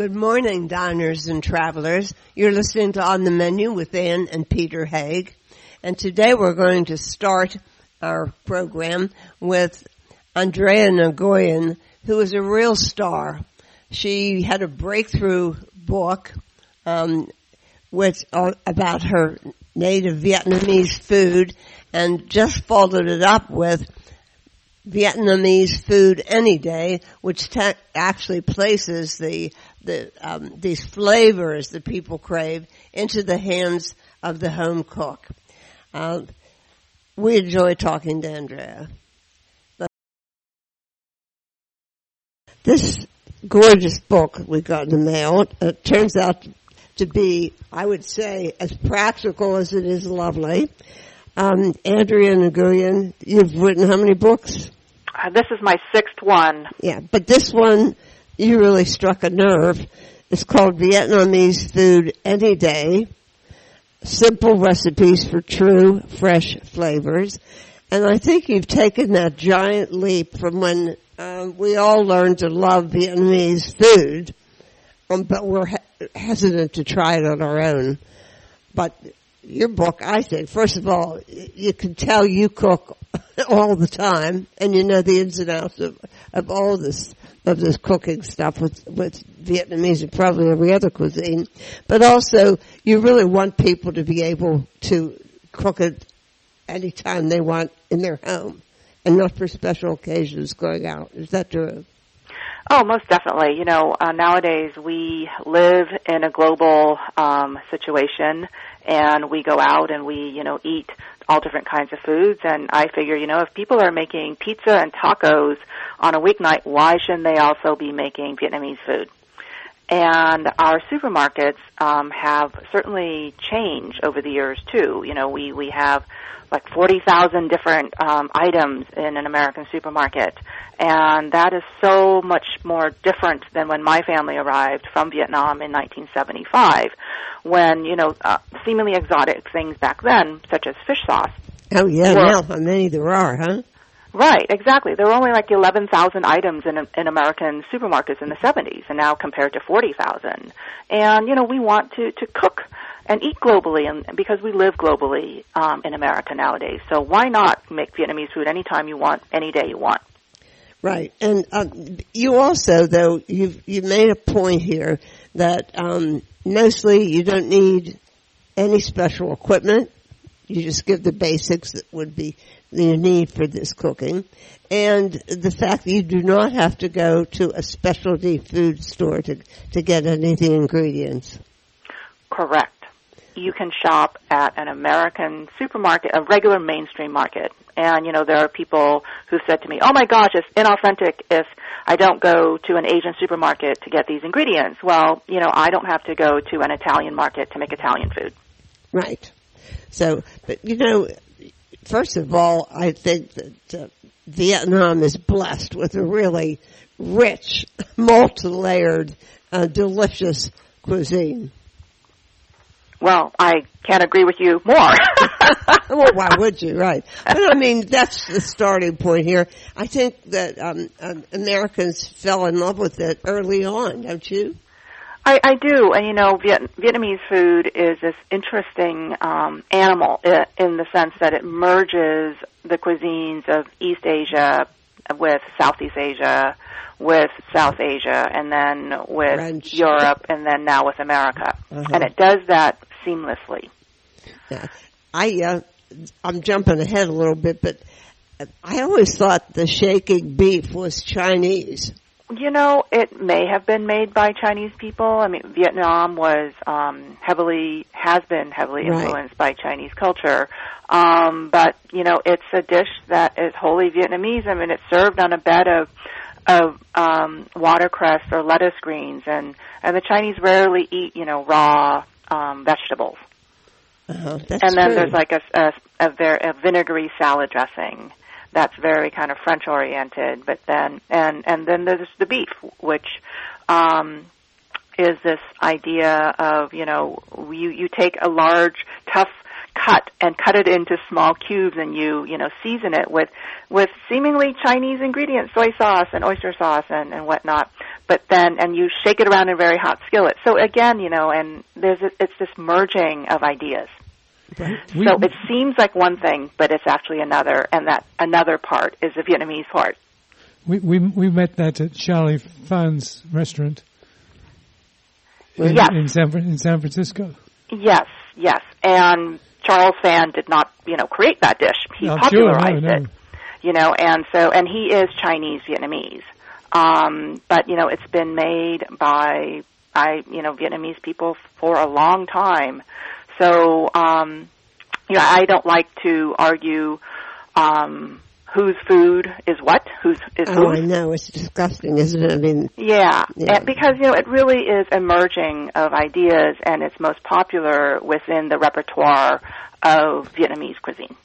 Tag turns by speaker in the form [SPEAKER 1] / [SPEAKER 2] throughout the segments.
[SPEAKER 1] Good morning, diners and travelers. You're listening to On the Menu with Ann and Peter Haig. And today we're going to start our program with Andrea Nguyen, who is a real star. She had a breakthrough book um, uh, about her native Vietnamese food, and just followed it up with Vietnamese food any day, which te- actually places the the um, these flavors that people crave into the hands of the home cook. Uh, we enjoy talking to Andrea. This gorgeous book we got in the mail uh, turns out to be, I would say, as practical as it is lovely. Um, Andrea Nguyen, you've written how many books?
[SPEAKER 2] Uh, this is my sixth one.
[SPEAKER 1] Yeah, but this one, you really struck a nerve. It's called Vietnamese Food Any Day. Simple recipes for true, fresh flavors. And I think you've taken that giant leap from when uh, we all learned to love Vietnamese food, um, but we're he- hesitant to try it on our own. But your book, I think, first of all, you can tell you cook all the time, and you know the ins and outs of, of all this of this cooking stuff with with Vietnamese and probably every other cuisine. But also, you really want people to be able to cook it anytime they want in their home, and not for special occasions going out. Is that true?
[SPEAKER 2] Oh, most definitely. You know, uh, nowadays we live in a global um, situation, and we go out and we, you know, eat all different kinds of foods. And I figure, you know, if people are making pizza and tacos on a weeknight, why shouldn't they also be making Vietnamese food? And our supermarkets um, have certainly changed over the years too. You know, we we have like 40,000 different um, items in an American supermarket. And that is so much more different than when my family arrived from Vietnam in 1975, when, you know, uh, seemingly exotic things back then, such as fish sauce.
[SPEAKER 1] Oh yeah, were, now how many there are, huh?
[SPEAKER 2] Right, exactly. There were only like 11,000 items in in American supermarkets in the 70s, and now compared to 40,000. And you know, we want to to cook and eat globally, and because we live globally um, in America nowadays. So why not make Vietnamese food anytime you want, any day you want?
[SPEAKER 1] Right, and um, you also, though, you've you made a point here that um, mostly you don't need any special equipment. You just give the basics that would be you need for this cooking, and the fact that you do not have to go to a specialty food store to to get any of the ingredients.
[SPEAKER 2] Correct you can shop at an American supermarket, a regular mainstream market. And, you know, there are people who said to me, oh my gosh, it's inauthentic if I don't go to an Asian supermarket to get these ingredients. Well, you know, I don't have to go to an Italian market to make Italian food.
[SPEAKER 1] Right. So, but you know, first of all, I think that uh, Vietnam is blessed with a really rich, multi-layered, uh, delicious cuisine.
[SPEAKER 2] Well, I can't agree with you more.
[SPEAKER 1] well, why would you? Right. But I mean, that's the starting point here. I think that um, um, Americans fell in love with it early on, don't you?
[SPEAKER 2] I, I do, and you know, Viet, Vietnamese food is this interesting um, animal in the sense that it merges the cuisines of East Asia with Southeast Asia, with South Asia, and then with
[SPEAKER 1] French.
[SPEAKER 2] Europe, and then now with America.
[SPEAKER 1] Uh-huh.
[SPEAKER 2] And it does that seamlessly.
[SPEAKER 1] Yeah. I uh, I'm jumping ahead a little bit, but I always thought the shaking beef was Chinese.
[SPEAKER 2] You know, it may have been made by Chinese people. I mean, Vietnam was um, heavily has been heavily
[SPEAKER 1] Right.
[SPEAKER 2] influenced by Chinese culture. Um, but you know, it's a dish that is wholly Vietnamese. I mean, it's served on a bed of of um, watercress or lettuce greens, and and the Chinese rarely eat you know raw um, vegetables.
[SPEAKER 1] That's
[SPEAKER 2] and then
[SPEAKER 1] true.
[SPEAKER 2] there's like a a, a, ver- a vinegary salad dressing that's very kind of French oriented. But then and and then there's the beef, which um, is this idea of you know you you take a large tough cut and cut it into small cubes and you you know season it with with seemingly Chinese ingredients soy sauce and oyster sauce and and whatnot but then and you shake it around in a very hot skillet. So again, you know, and there's a, it's this merging of ideas.
[SPEAKER 3] Right. We,
[SPEAKER 2] so it seems like one thing, but it's actually another, and that another part is the Vietnamese part.
[SPEAKER 3] we we we met that at Charlie Phan's restaurant in,
[SPEAKER 2] Yes.
[SPEAKER 3] in San in San Francisco.
[SPEAKER 2] Yes, yes, and Charles Phan did not, you know, create that dish. He
[SPEAKER 3] I'm sure, no,
[SPEAKER 2] popularized
[SPEAKER 3] no.
[SPEAKER 2] it. you know, and so and he is Chinese Vietnamese. Um, but you know, it's been made by I you know Vietnamese people for a long time. So um, you know, I don't like to argue um, whose food is what, whose is
[SPEAKER 1] Oh, I know. It's disgusting, isn't it? I mean,
[SPEAKER 2] Yeah,
[SPEAKER 1] Yeah.
[SPEAKER 2] Because you know it really is a merging of ideas, and it's most popular within the repertoire of Vietnamese cuisine.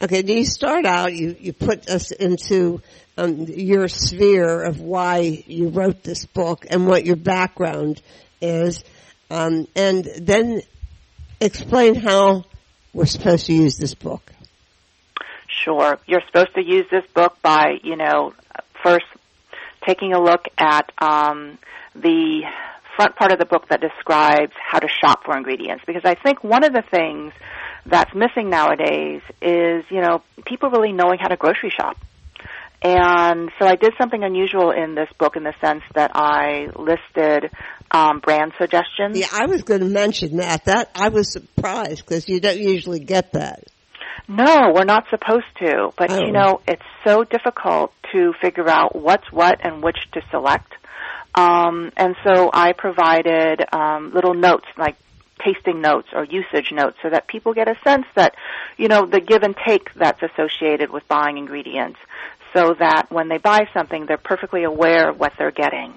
[SPEAKER 1] okay, do you start out, you, you put us into um, your sphere of why you wrote this book and what your background is, um, and then explain how we're supposed to use this book.
[SPEAKER 2] Sure. You're supposed to use this book by, you know, first taking a look at um, the front part of the book that describes how to shop for ingredients. Because I think one of the things that's missing nowadays is, you know, people really knowing how to grocery shop. And so I did something unusual in this book in the sense that I listed um, brand suggestions.
[SPEAKER 1] Yeah, I was going to mention that. That I was surprised because you don't usually get that.
[SPEAKER 2] No, we're not supposed to. But
[SPEAKER 1] Oh.
[SPEAKER 2] you know, it's so difficult to figure out what's what and which to select. Um, and so I provided um, little notes like tasting notes or usage notes so that people get a sense that, you know, the give and take that's associated with buying ingredients so that when they buy something, they're perfectly aware of what they're getting.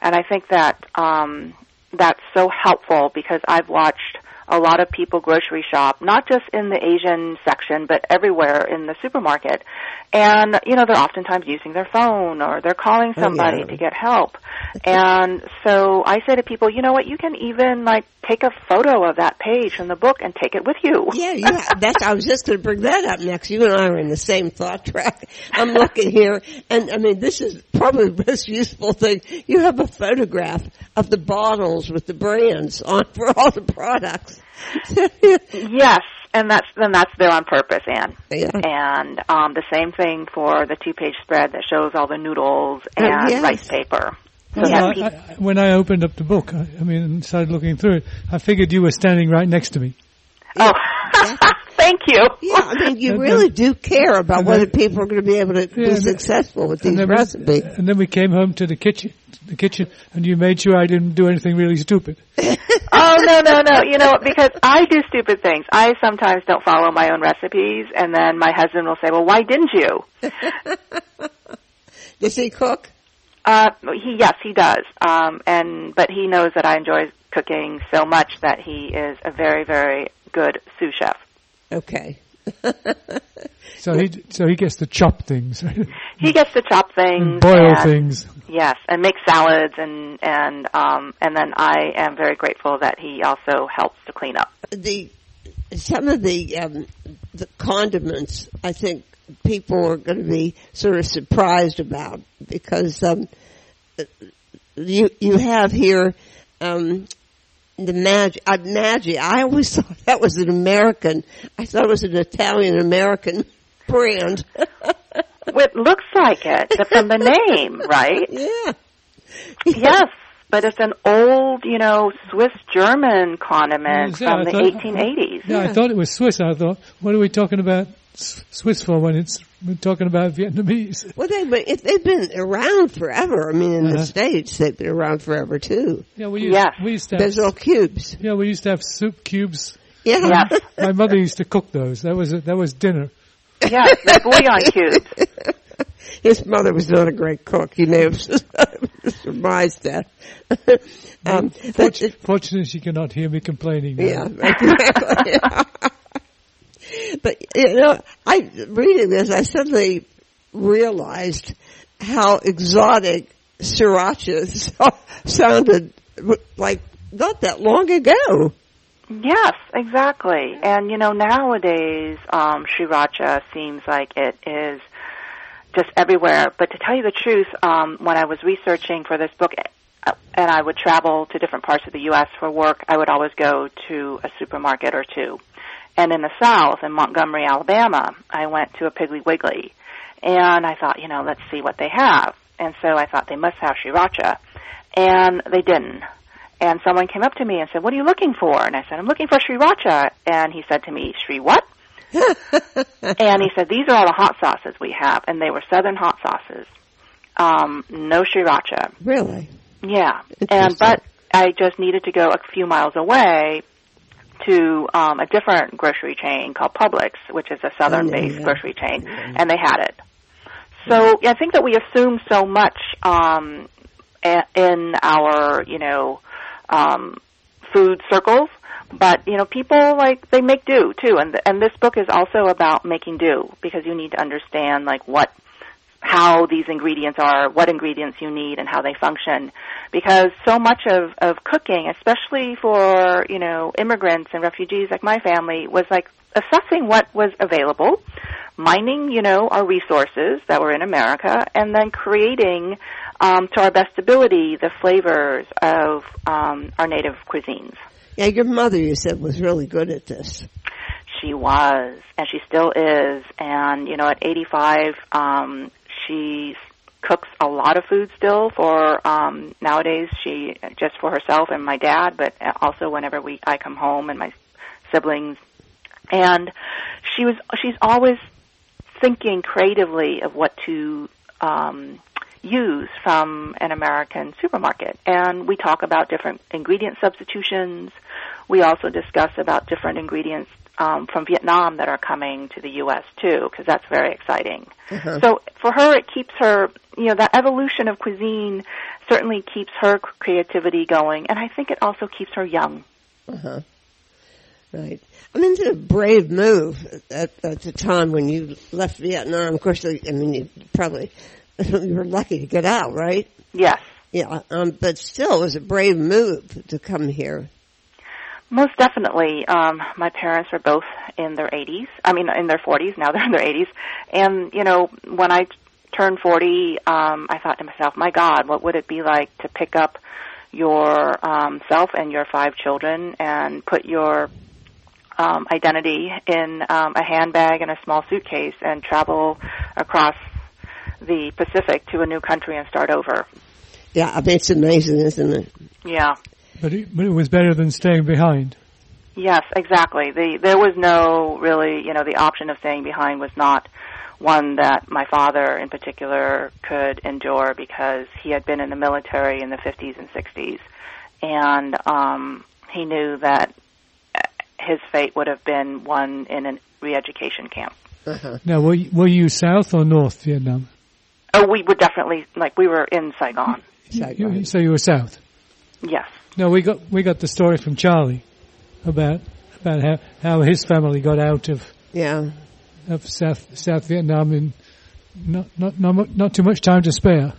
[SPEAKER 2] And I think that um, that's so helpful because I've watched a lot of people grocery shop, not just in the Asian section, but everywhere in the supermarket. And, you know, they're oftentimes using their phone or they're calling
[SPEAKER 1] Oh,
[SPEAKER 2] somebody
[SPEAKER 1] yeah.
[SPEAKER 2] to get help. And so I say to people, you know what, you can even like take a photo of that page from the book and take it with you.
[SPEAKER 1] Yeah, yeah. That's. I was just going to bring that up next. You and I are in the same thought track. I'm looking here, and I mean, this is probably the most useful thing. You have a photograph of the bottles with the brands on for all the products.
[SPEAKER 2] Yes, and that's then that's there on purpose, Anne.
[SPEAKER 1] yeah.
[SPEAKER 2] And um, the same thing for the two-page spread that shows all the noodles
[SPEAKER 1] Oh,
[SPEAKER 2] and
[SPEAKER 1] yes.
[SPEAKER 2] rice paper. So
[SPEAKER 3] Well, I- I- when I opened up the book, I, I mean, and started looking through it, I figured you were standing right next to me.
[SPEAKER 2] oh, thank you.
[SPEAKER 1] Yeah, I mean, you
[SPEAKER 3] And
[SPEAKER 1] really
[SPEAKER 3] then-
[SPEAKER 1] do care about
[SPEAKER 3] and
[SPEAKER 1] whether
[SPEAKER 3] then-
[SPEAKER 1] people are going to be able to
[SPEAKER 3] Yeah,
[SPEAKER 1] be successful with these
[SPEAKER 3] and then, we,
[SPEAKER 1] recipes.
[SPEAKER 3] and then we came home to the kitchen, the kitchen, and you made sure I didn't do anything really stupid.
[SPEAKER 2] oh no no no! You know because I do stupid things. I sometimes don't follow my own recipes, and then my husband will say, "Well, why didn't you?"
[SPEAKER 1] Does he cook?
[SPEAKER 2] Uh, he yes, he does. Um, and but he knows that I enjoy cooking so much that he is a very very good sous chef.
[SPEAKER 1] Okay.
[SPEAKER 3] So he, so he gets to chop things,
[SPEAKER 2] He gets to chop things,
[SPEAKER 3] and boil
[SPEAKER 2] and-
[SPEAKER 3] things.
[SPEAKER 2] Yes, and make salads, and and um, and then I am very grateful that he also helps to clean up.
[SPEAKER 1] the some of the um, the condiments I think people are going to be sort of surprised about because um, you you have here um, the Maggi. Uh, Maggi. I always thought that was an American. I thought it was an Italian American brand.
[SPEAKER 2] It looks like it but from the name, right?
[SPEAKER 1] yeah.
[SPEAKER 2] Yes, but it's an old, you know, Swiss German condiment
[SPEAKER 3] Yeah, I
[SPEAKER 2] from the
[SPEAKER 3] thought-
[SPEAKER 2] 1880s.
[SPEAKER 3] Yeah, I thought it was Swiss. I thought, what are we talking about Swiss for when it's we're talking about Vietnamese?
[SPEAKER 1] Well, they but if they've been around forever. I mean, in
[SPEAKER 3] Uh-huh.
[SPEAKER 1] the states, they've been around forever too.
[SPEAKER 3] Yeah, we used,
[SPEAKER 2] Yes.
[SPEAKER 3] we used to have,
[SPEAKER 1] There's little cubes.
[SPEAKER 3] yeah, we used to have soup cubes.
[SPEAKER 1] Yeah.
[SPEAKER 2] Yes.
[SPEAKER 3] My mother used to cook those. That was that was dinner.
[SPEAKER 2] Yes, the bouillon cubes.
[SPEAKER 1] His mother was not a great cook. He may have surmised that. um, but
[SPEAKER 3] Fortu- Fortunately, she cannot hear me complaining. now.
[SPEAKER 1] yeah, exactly. But you know, I reading this, I suddenly realized how exotic sriracha sounded like not that long ago.
[SPEAKER 2] Yes, exactly. And you know, nowadays, um, sriracha seems like it is just everywhere. But to tell you the truth, um, when I was researching for this book, and I would travel to different parts of the U.S. for work, I would always go to a supermarket or two. And in the South, in Montgomery, Alabama, I went to a Piggly Wiggly, and I thought, you know, let's see what they have. And so I thought they must have sriracha, and they didn't. And someone came up to me and said, "What are you looking for?" And I said, "I'm looking for sriracha." And he said to me, "Sri what?" and he said, "These are all the hot sauces we have, and they were Southern hot sauces. Um, no sriracha."
[SPEAKER 1] Really?
[SPEAKER 2] Yeah, and but I just needed to go a few miles away to um, a different grocery chain called Publix, which is a southern-based
[SPEAKER 1] Oh, yeah.
[SPEAKER 2] grocery chain, and they had it. So yeah. I think that we assume so much um, in our, you know, um, food circles, but you know, people like they make do too, and and this book is also about making do because you need to understand like what how these ingredients are, what ingredients you need, and how they function. Because so much of, of cooking, especially for, you know, immigrants and refugees like my family, was like assessing what was available, mining, you know, our resources that were in America, and then creating, um, to our best ability, the flavors of um, our native cuisines.
[SPEAKER 1] Yeah, your mother, you said, was really good at this.
[SPEAKER 2] She was, and she still is. And you know, at 85, um, she cooks a lot of food still for um, nowadays. She just for herself and my dad, but also whenever we I come home and my siblings. And she was she's always thinking creatively of what to um, use from an American supermarket. And we talk about different ingredient substitutions. We also discuss about different ingredients um, from Vietnam that are coming to the U.S. too, because that's very exciting.
[SPEAKER 1] Uh-huh.
[SPEAKER 2] So for her, it keeps her, you know, that evolution of cuisine certainly keeps her creativity going, and I think it also keeps her young.
[SPEAKER 1] Uh-huh. Right. I mean, it's a brave move at, at the time when you left Vietnam. Of course, I mean, you probably you were lucky to get out, right?
[SPEAKER 2] Yes.
[SPEAKER 1] Yeah, um, but still, it was a brave move to come here.
[SPEAKER 2] Most definitely. Um, my parents are both in their 80s. I mean, in their 40s. Now they're in their 80s. And, you know, when I turned 40, um, I thought to myself, my God, what would it be like to pick up your um, self and your five children and put your um, identity in um, a handbag and a small suitcase and travel across the Pacific to a new country and start over?
[SPEAKER 1] Yeah, I mean, it's amazing, isn't it?
[SPEAKER 2] Yeah.
[SPEAKER 3] But it, but it was better than staying behind.
[SPEAKER 2] Yes, exactly. The there was no really, you know, the option of staying behind was not one that my father in particular could endure because he had been in the military in the 50s and 60s and um he knew that uh, his fate would have been one in a re-education camp.
[SPEAKER 1] Uh-huh.
[SPEAKER 3] Now, were you, were you South or North Vietnam?
[SPEAKER 2] Oh, we were definitely like we were in Saigon.
[SPEAKER 3] You, you, so you were South.
[SPEAKER 2] Yes.
[SPEAKER 3] No, we got we got the story from Charlie about about how how his family got out of
[SPEAKER 1] Yeah.
[SPEAKER 3] of South South Vietnam in not not not, not too much time to spare.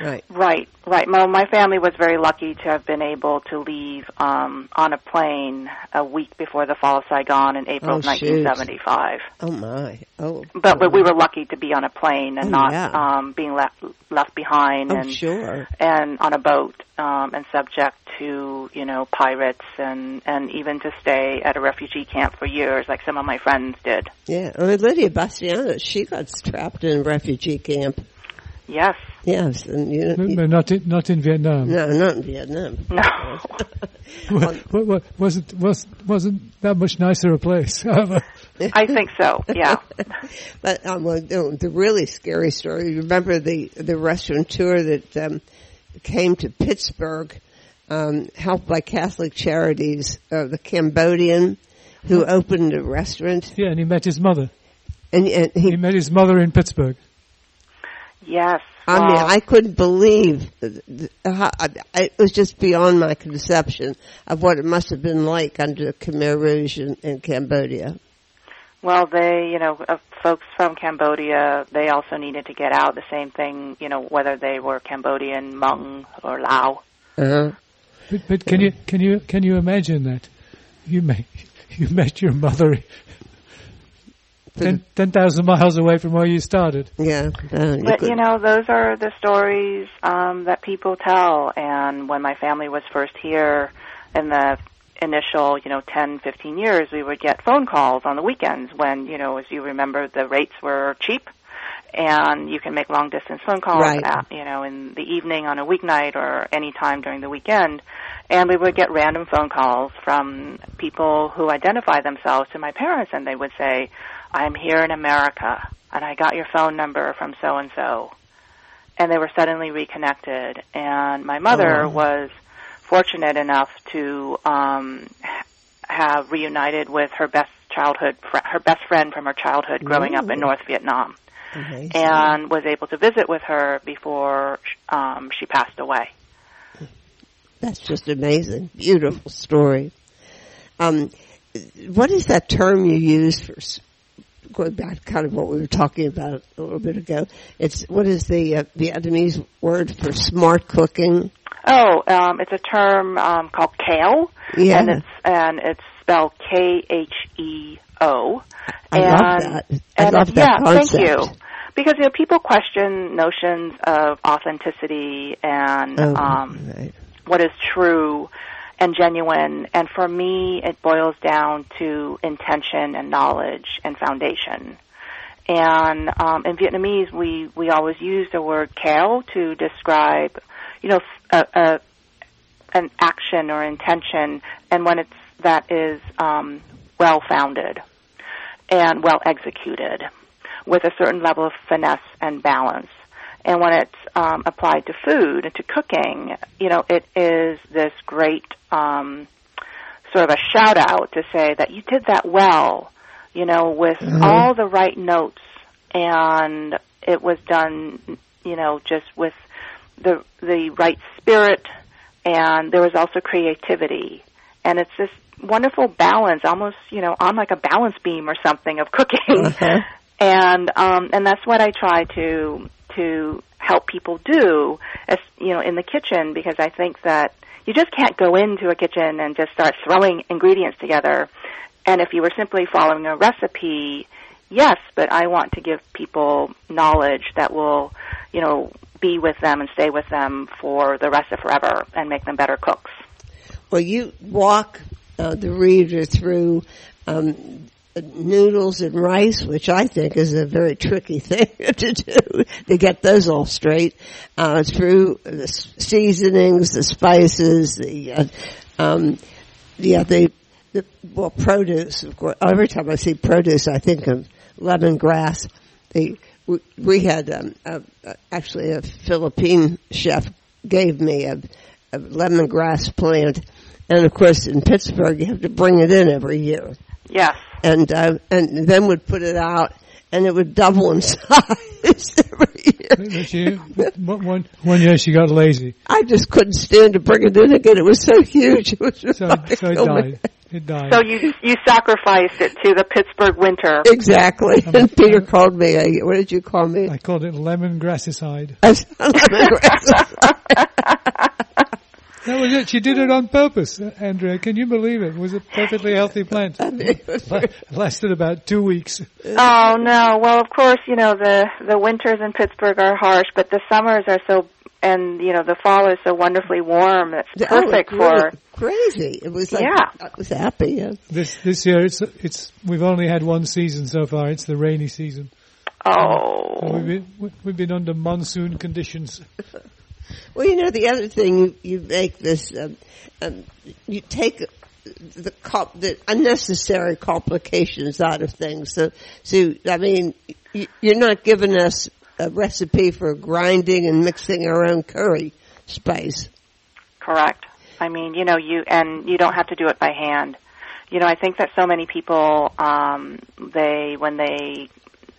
[SPEAKER 1] Right.
[SPEAKER 2] Right, right. Well, my family was very lucky to have been able to leave um, on a plane a week before the fall of Saigon in April
[SPEAKER 1] Oh,
[SPEAKER 2] of
[SPEAKER 1] shoot.
[SPEAKER 2] 1975.
[SPEAKER 1] Oh my. Oh.
[SPEAKER 2] But, but we were lucky to be on a plane and
[SPEAKER 1] Oh,
[SPEAKER 2] not
[SPEAKER 1] yeah.
[SPEAKER 2] um, being left left behind
[SPEAKER 1] Oh,
[SPEAKER 2] and
[SPEAKER 1] sure.
[SPEAKER 2] and on a boat um, and subject to you know pirates and and even to stay at a refugee camp for years, like some of my friends did.
[SPEAKER 1] Yeah. I mean, Lidia Bastianich, she got trapped in a refugee camp.
[SPEAKER 2] Yes.
[SPEAKER 1] Yes, and you,
[SPEAKER 3] But
[SPEAKER 1] you
[SPEAKER 3] but not in, not in Vietnam.
[SPEAKER 1] no, not in Vietnam.
[SPEAKER 2] No.
[SPEAKER 3] Wa- wa- wa- wasn't was wasn't that much nicer a place.
[SPEAKER 2] I think so. Yeah.
[SPEAKER 1] But um, well, the, the really scary story. You remember the the restaurateur that um, came to Pittsburgh, um, helped by Catholic Charities, uh, the Cambodian, who opened a restaurant,
[SPEAKER 3] Yeah, and he met his mother.
[SPEAKER 1] and, and he
[SPEAKER 3] He met his mother in Pittsburgh.
[SPEAKER 2] Yes.
[SPEAKER 1] I mean, I couldn't believe th- th- how, I, I, it was just beyond my conception of what it must have been like under Khmer Rouge in, in Cambodia.
[SPEAKER 2] Well, they, you know, uh, folks from Cambodia, they also needed to get out. The same thing, you know, whether they were Cambodian, Hmong, or Lao.
[SPEAKER 1] Uh-huh.
[SPEAKER 3] But, but can you can you can you imagine that you met you met your mother
[SPEAKER 1] For
[SPEAKER 3] ten ten thousand miles away from where you started.
[SPEAKER 1] Yeah, uh, you
[SPEAKER 2] But
[SPEAKER 1] could-
[SPEAKER 2] you know, those are the stories um, that people tell. And when my family was first here, in the initial, you know, 10, 15 years, we would get phone calls on the weekends when, you know, as you remember, the rates were cheap. And you can make long distance phone calls,
[SPEAKER 1] Right.
[SPEAKER 2] at, you know, in the evening on a weeknight or any time during the weekend. And we would get random phone calls from people who identify themselves to my parents, and they would say, "I'm here in America, and I got your phone number from so and so." And they were suddenly reconnected. And my mother
[SPEAKER 1] Oh.
[SPEAKER 2] was fortunate enough to um, have reunited with her best childhood, fr- her best friend from her childhood, growing up in North Vietnam,
[SPEAKER 1] Amazing.
[SPEAKER 2] and was able to visit with her before um, she passed away.
[SPEAKER 1] That's just amazing. Beautiful story. Um, what is that term you use for going back kind of what we were talking about a little bit ago? It's what is the uh, Vietnamese word for smart cooking?
[SPEAKER 2] Oh, um, it's a term um, called khéo,
[SPEAKER 1] Yeah.
[SPEAKER 2] and it's and it's spelled K H E O.
[SPEAKER 1] I
[SPEAKER 2] and,
[SPEAKER 1] love that. I
[SPEAKER 2] and
[SPEAKER 1] love that
[SPEAKER 2] yeah,
[SPEAKER 1] concept.
[SPEAKER 2] thank you. Because you know people question notions of authenticity and
[SPEAKER 1] Oh,
[SPEAKER 2] um,
[SPEAKER 1] right.
[SPEAKER 2] what is true and genuine. And for me, it boils down to intention and knowledge and foundation. And um, in Vietnamese, we we always use the word khéo to describe, you know, a, a an action or intention, and when it's that is um, well founded and well executed, with a certain level of finesse and balance. And when it's um, applied to food and to cooking, you know, it is this great um, sort of a shout out to say that you did that well, you know, with
[SPEAKER 1] Mhm.
[SPEAKER 2] all the right notes, and it was done, you know, just with the the right spirit, and there was also creativity, and it's this wonderful balance, almost you know, on like a balance beam or something of cooking
[SPEAKER 1] Uh-huh.
[SPEAKER 2] and um and that's what I try to to help people do as you know in the kitchen because I think that you just can't go into a kitchen and just start throwing ingredients together. And if you were simply following a recipe yes but I want to give people knowledge that will you know be with them and stay with them for the rest of forever and make them better cooks.
[SPEAKER 1] Well, you walk uh, the reader through um, noodles and rice, which I think is a very tricky thing to do to get those all straight. Uh, through the seasonings, the spices, the uh, um, yeah, the, the well produce. Of course, every time I see produce, I think of lemongrass. The we, we had um, uh, uh, actually a Philippine chef gave me a, a lemongrass plant, and of course in Pittsburgh you have to bring it in every year,
[SPEAKER 2] yes
[SPEAKER 1] and uh, and then would put it out, and it would double in size every year.
[SPEAKER 3] But she, one, one- one year she got lazy,
[SPEAKER 1] I just couldn't stand to bring it in again. It was so huge. It was just
[SPEAKER 3] so
[SPEAKER 1] like,
[SPEAKER 3] so it
[SPEAKER 1] oh
[SPEAKER 3] died. It died.
[SPEAKER 2] so you you sacrificed it to the Pittsburgh winter
[SPEAKER 1] Exactly. And Peter called me. What did you call me?
[SPEAKER 3] I called it lemongrassicide.
[SPEAKER 1] I said, lemongrass.
[SPEAKER 3] That was it. She did it on purpose, Andrea. Can you believe it? It was a perfectly healthy plant. La- Lasted about two weeks.
[SPEAKER 2] Oh no! Well, of course, you know the the winters in Pittsburgh are harsh, but the summers are so, and you know the fall is so wonderfully warm. It's
[SPEAKER 1] Oh,
[SPEAKER 2] perfect
[SPEAKER 1] it
[SPEAKER 2] for.
[SPEAKER 1] Crazy. It was like,
[SPEAKER 2] Yeah.
[SPEAKER 1] I was happy. Yeah.
[SPEAKER 3] This this year, it's it's we've only had one season so far. It's the rainy season. Oh. So
[SPEAKER 2] Oh,
[SPEAKER 3] we've been we've been under monsoon conditions.
[SPEAKER 1] Well, you know, the other thing you, you make this, um, um, you take the com- the unnecessary complications out of things. So, so I mean, you, you're not giving us a recipe for grinding and mixing our own curry spice.
[SPEAKER 2] correct. I mean, you know, you and you don't have to do it by hand. You know, I think that so many people, um, they when they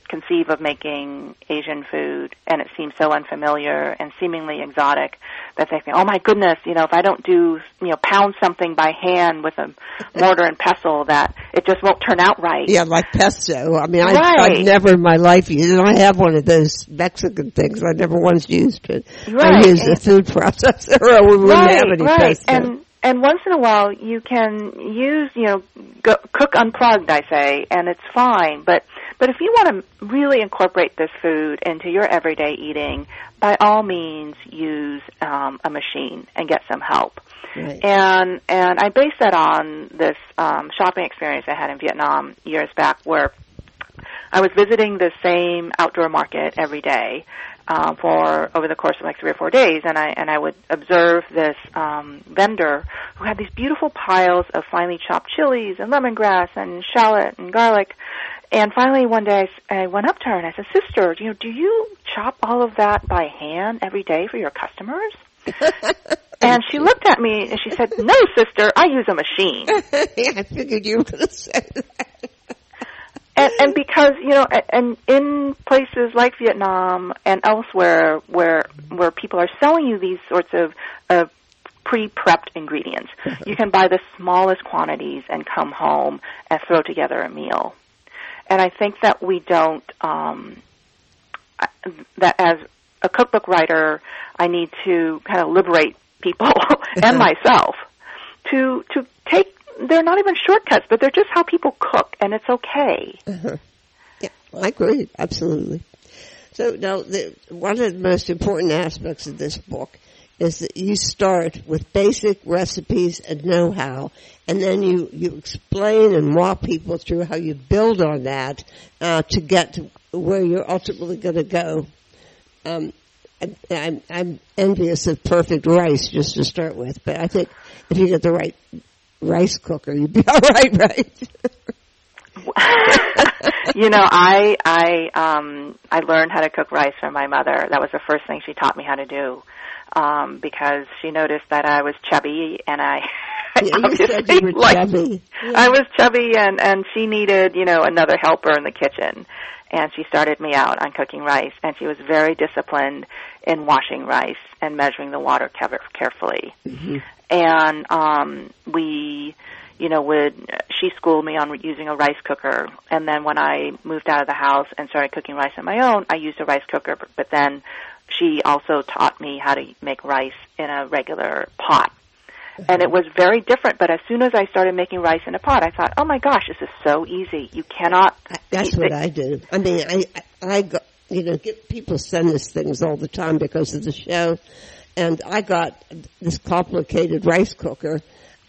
[SPEAKER 2] conceive of making Asian food and it seems so unfamiliar and seemingly exotic that they think, oh my goodness, you know, if I don't do, you know, pound something by hand with a mortar and pestle that it just won't turn out right.
[SPEAKER 1] Yeah, like pesto. I mean, I,
[SPEAKER 2] Right.
[SPEAKER 1] I've never in my life used, and I have one of those Mexican things. I never once used it. I
[SPEAKER 2] Right.
[SPEAKER 1] used a food processor, or we wouldn't
[SPEAKER 2] right,
[SPEAKER 1] have any
[SPEAKER 2] right.
[SPEAKER 1] pesto.
[SPEAKER 2] And and once in a while you can use, you know, go, cook unplugged, I say, and it's fine. But But if you want to really incorporate this food into your everyday eating, by all means use um, a machine and get some help.
[SPEAKER 1] Right.
[SPEAKER 2] And and I base that on this um, shopping experience I had in Vietnam years back, where I was visiting the same outdoor market every day uh, for over the course of like three or four days, and I and I would observe this um, vendor who had these beautiful piles of finely chopped chilies and lemongrass and shallot and garlic. And finally, one day, I went up to her and I said, "Sister, you know, do you chop all of that by hand every day for your customers?" And she looked at me and she said, "No, sister, I use a machine."
[SPEAKER 1] yeah, I figured you were going to say that.
[SPEAKER 2] and, and because you know, a- and in places like Vietnam and elsewhere, where where people are selling you these sorts of uh, pre-prepped ingredients, you can buy the smallest quantities and come home and throw together a meal. And I think that we don't. Um, that as a cookbook writer, I need to kind of liberate people and myself to to take. They're not even shortcuts, but they're just how people cook, and it's okay.
[SPEAKER 1] Uh-huh. Yeah, I agree. Absolutely. So now, the, one of the most important aspects of this book is that you start with basic recipes and know-how, and then you, you explain and walk people through how you build on that uh, to get to where you're ultimately going to go. Um, I'm, I'm envious of perfect rice just to start with, but I think if you get the right rice cooker, you'd be all right, right?
[SPEAKER 2] you know, I I um I learned how to cook rice from my mother. That was the first thing she taught me how to do. Um, because she noticed that I was chubby and I
[SPEAKER 1] Yeah,
[SPEAKER 2] obviously
[SPEAKER 1] you
[SPEAKER 2] liked-
[SPEAKER 1] chubby.
[SPEAKER 2] I was chubby and and she needed, you know, another helper in the kitchen. And she started me out on cooking rice and she was very disciplined in washing rice and measuring the water care- carefully. And um we you know, would she schooled me on using a rice cooker, and then when I moved out of the house and started cooking rice on my own, I used a rice cooker. But then she also taught me how to make rice in a regular pot, and it was very different. But as soon as I started making rice in a pot, I thought, oh my gosh, this is so easy. You cannot.
[SPEAKER 1] That's what I do. I mean, I, I, got, you know, get, people send us things all the time because of the show, and I got this complicated rice cooker.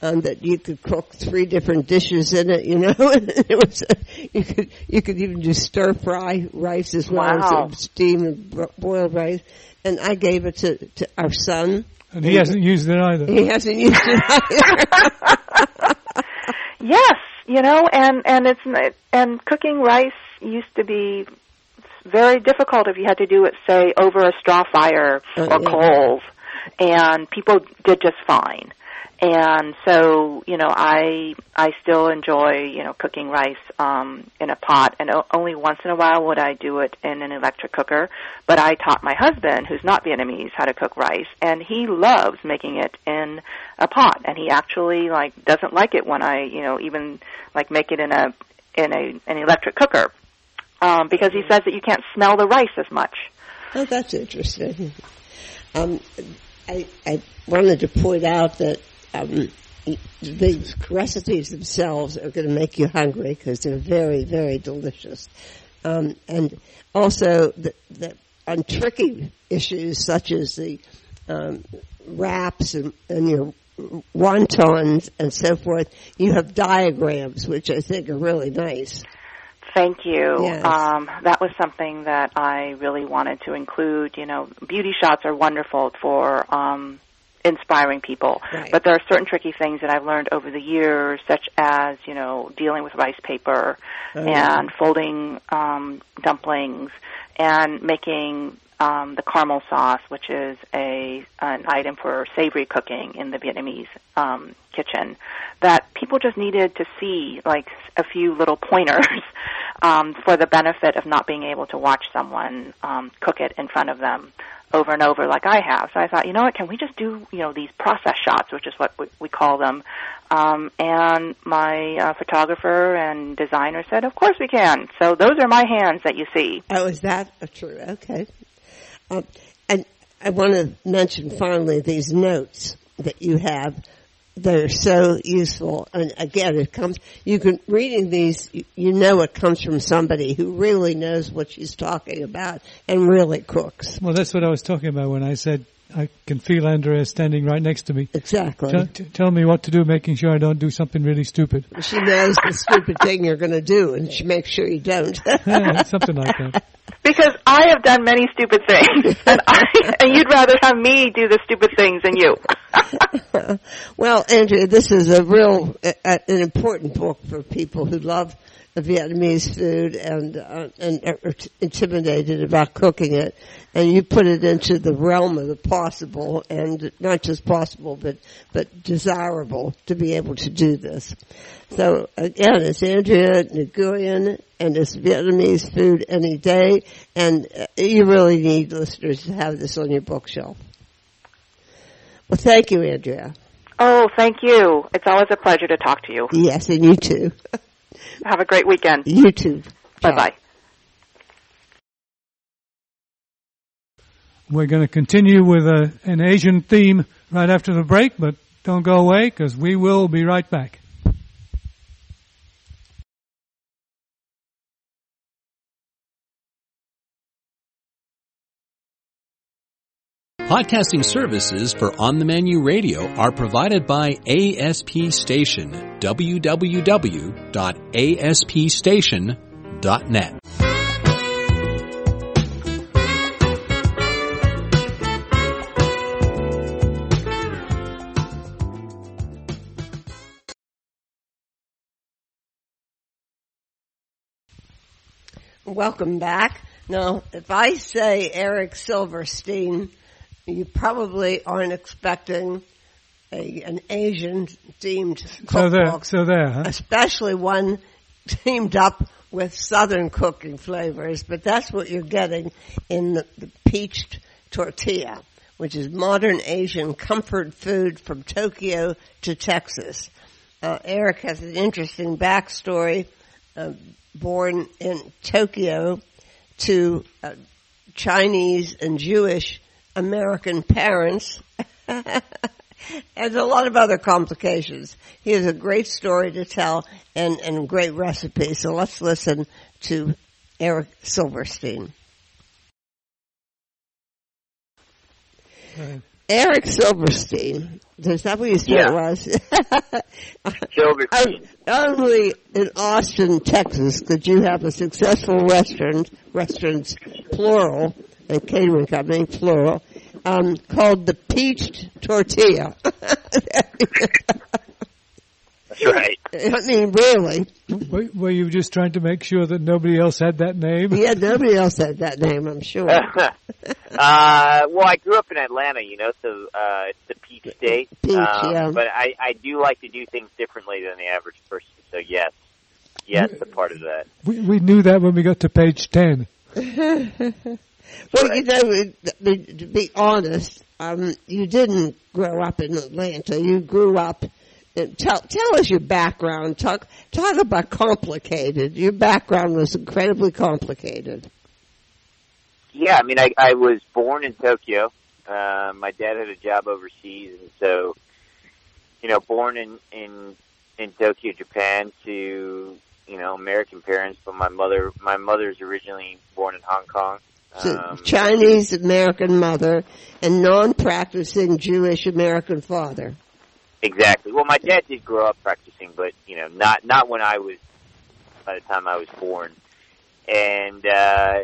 [SPEAKER 1] Um, that you could cook three different dishes in it, you know. it was you could you could even do stir fry rice as well
[SPEAKER 2] Wow.
[SPEAKER 1] as steam and bro- boiled rice. And I gave it to, to our son.
[SPEAKER 3] And he hasn't used it either.
[SPEAKER 1] He hasn't used it either.
[SPEAKER 2] Yes, you know, and and it's and cooking rice used to be very difficult if you had to do it, say, over a straw fire
[SPEAKER 1] Oh,
[SPEAKER 2] or
[SPEAKER 1] yeah.
[SPEAKER 2] coals, and people did just fine. And so, you know, I I still enjoy, you know, cooking rice um in a pot and o- only once in a while would I do it in an electric cooker, but I taught my husband who's not Vietnamese how to cook rice and he loves making it in a pot and he actually like doesn't like it when I, you know, even like make it in a in a an electric cooker. Um because he says that you can't smell the rice as much.
[SPEAKER 1] Oh, that's interesting. Um, I, I wanted to point out that um, the recipes themselves are going to make you hungry because they're very, very delicious. Um, and also the, the on tricky issues such as the um, wraps and, and your wontons and so forth, you have diagrams which I think are really nice.
[SPEAKER 2] Thank you.
[SPEAKER 1] Yes.
[SPEAKER 2] Um, that was something that I really wanted to include. You know, beauty shots are wonderful for um, inspiring people,
[SPEAKER 1] Right.
[SPEAKER 2] but there are certain tricky things that I've learned over the years, such as you know dealing with rice paper
[SPEAKER 1] Oh.
[SPEAKER 2] and folding um, dumplings and making um, the caramel sauce, which is a an item for savory cooking in the Vietnamese um, kitchen. That people just needed to see like a few little pointers um, for the benefit of not being able to watch someone um, cook it in front of them over and over like I have. So I thought, you know what, can we just do, you know, these process shots, which is what we, we call them. Um, and my uh, photographer and designer said, of course we can. So those are my hands that you see.
[SPEAKER 1] Oh, is that true? Okay. Um, and I want to mention finally these notes that you have they're so useful. And again, it comes, you can, reading these, you know it comes from somebody who really knows what she's talking about and really cooks.
[SPEAKER 3] Well, that's what I was talking about when I said I can feel Andrea standing right next to me.
[SPEAKER 1] Exactly.
[SPEAKER 3] Tell, t- tell me what to do, making sure I don't do something really stupid.
[SPEAKER 1] She knows the stupid thing you're going to do and she makes sure you don't.
[SPEAKER 3] Yeah, something like that.
[SPEAKER 2] Because I have done many stupid things, and I and you'd rather have me do the stupid things than you.
[SPEAKER 1] well, Andrea, this is a real, uh, an important book for people who love Vietnamese food and uh, and are intimidated about cooking it, and you put it into the realm of the possible, and not just possible, but but desirable to be able to do this. So again, it's Andrea Nguyen, and it's Vietnamese food any day, and uh, you really need listeners to have this on your bookshelf. Well, thank you, Andrea.
[SPEAKER 2] Oh, thank you. It's always a pleasure to talk to you.
[SPEAKER 1] Yes, and you too.
[SPEAKER 2] Have a great weekend.
[SPEAKER 1] You too.
[SPEAKER 2] Bye bye.
[SPEAKER 3] We're going to continue with a, an Asian theme right after the break, but don't go away because we will be right back.
[SPEAKER 4] Podcasting services for On the Menu Radio are provided by ASP Station. www.aspstation.net.
[SPEAKER 1] Welcome back. Now, if I say Eric Silverstein, you probably aren't expecting a, an Asian themed
[SPEAKER 3] So there, so there, huh?
[SPEAKER 1] especially one teamed up with Southern cooking flavors. But that's what you're getting in the, the peached tortilla, which is modern Asian comfort food from Tokyo to Texas. Uh, Eric has an interesting backstory. Uh, born in Tokyo to uh, Chinese and Jewish American parents and a lot of other complications. He has a great story to tell and, and great recipe. So let's listen to Eric Silverstein. Eric Silverstein. Is that what you said
[SPEAKER 5] Yeah.
[SPEAKER 1] it was?
[SPEAKER 5] Silverstein.
[SPEAKER 1] Only in Austin, Texas, could you have a successful restaurant, restaurants plural, a catering company plural, um, called the Peached Tortilla.
[SPEAKER 5] That's right.
[SPEAKER 1] I mean, really.
[SPEAKER 3] Were, were you just trying to make sure that nobody else had that name?
[SPEAKER 1] Yeah, nobody else had that name, I'm sure.
[SPEAKER 5] uh, well, I grew up in Atlanta, you know, so uh, it's the peach state.
[SPEAKER 1] Peach,
[SPEAKER 5] um,
[SPEAKER 1] yeah.
[SPEAKER 5] But I, I do like to do things differently than the average person. So yes, yes, a part of that.
[SPEAKER 3] We, we knew that when we got to page 10.
[SPEAKER 1] Well, you know, to be honest, um, you didn't grow up in Atlanta. You grew up. In, tell tell us your background. Talk talk about complicated. Your background was incredibly complicated.
[SPEAKER 5] Yeah, I mean, I, I was born in Tokyo. Uh, my dad had a job overseas, and so, you know, born in in in Tokyo, Japan, to you know American parents, but my mother my mother's originally born in Hong Kong. Um,
[SPEAKER 1] Chinese American mother and non-practicing Jewish American father.
[SPEAKER 5] Exactly. Well, my dad did grow up practicing, but you know, not not when I was by the time I was born. And uh,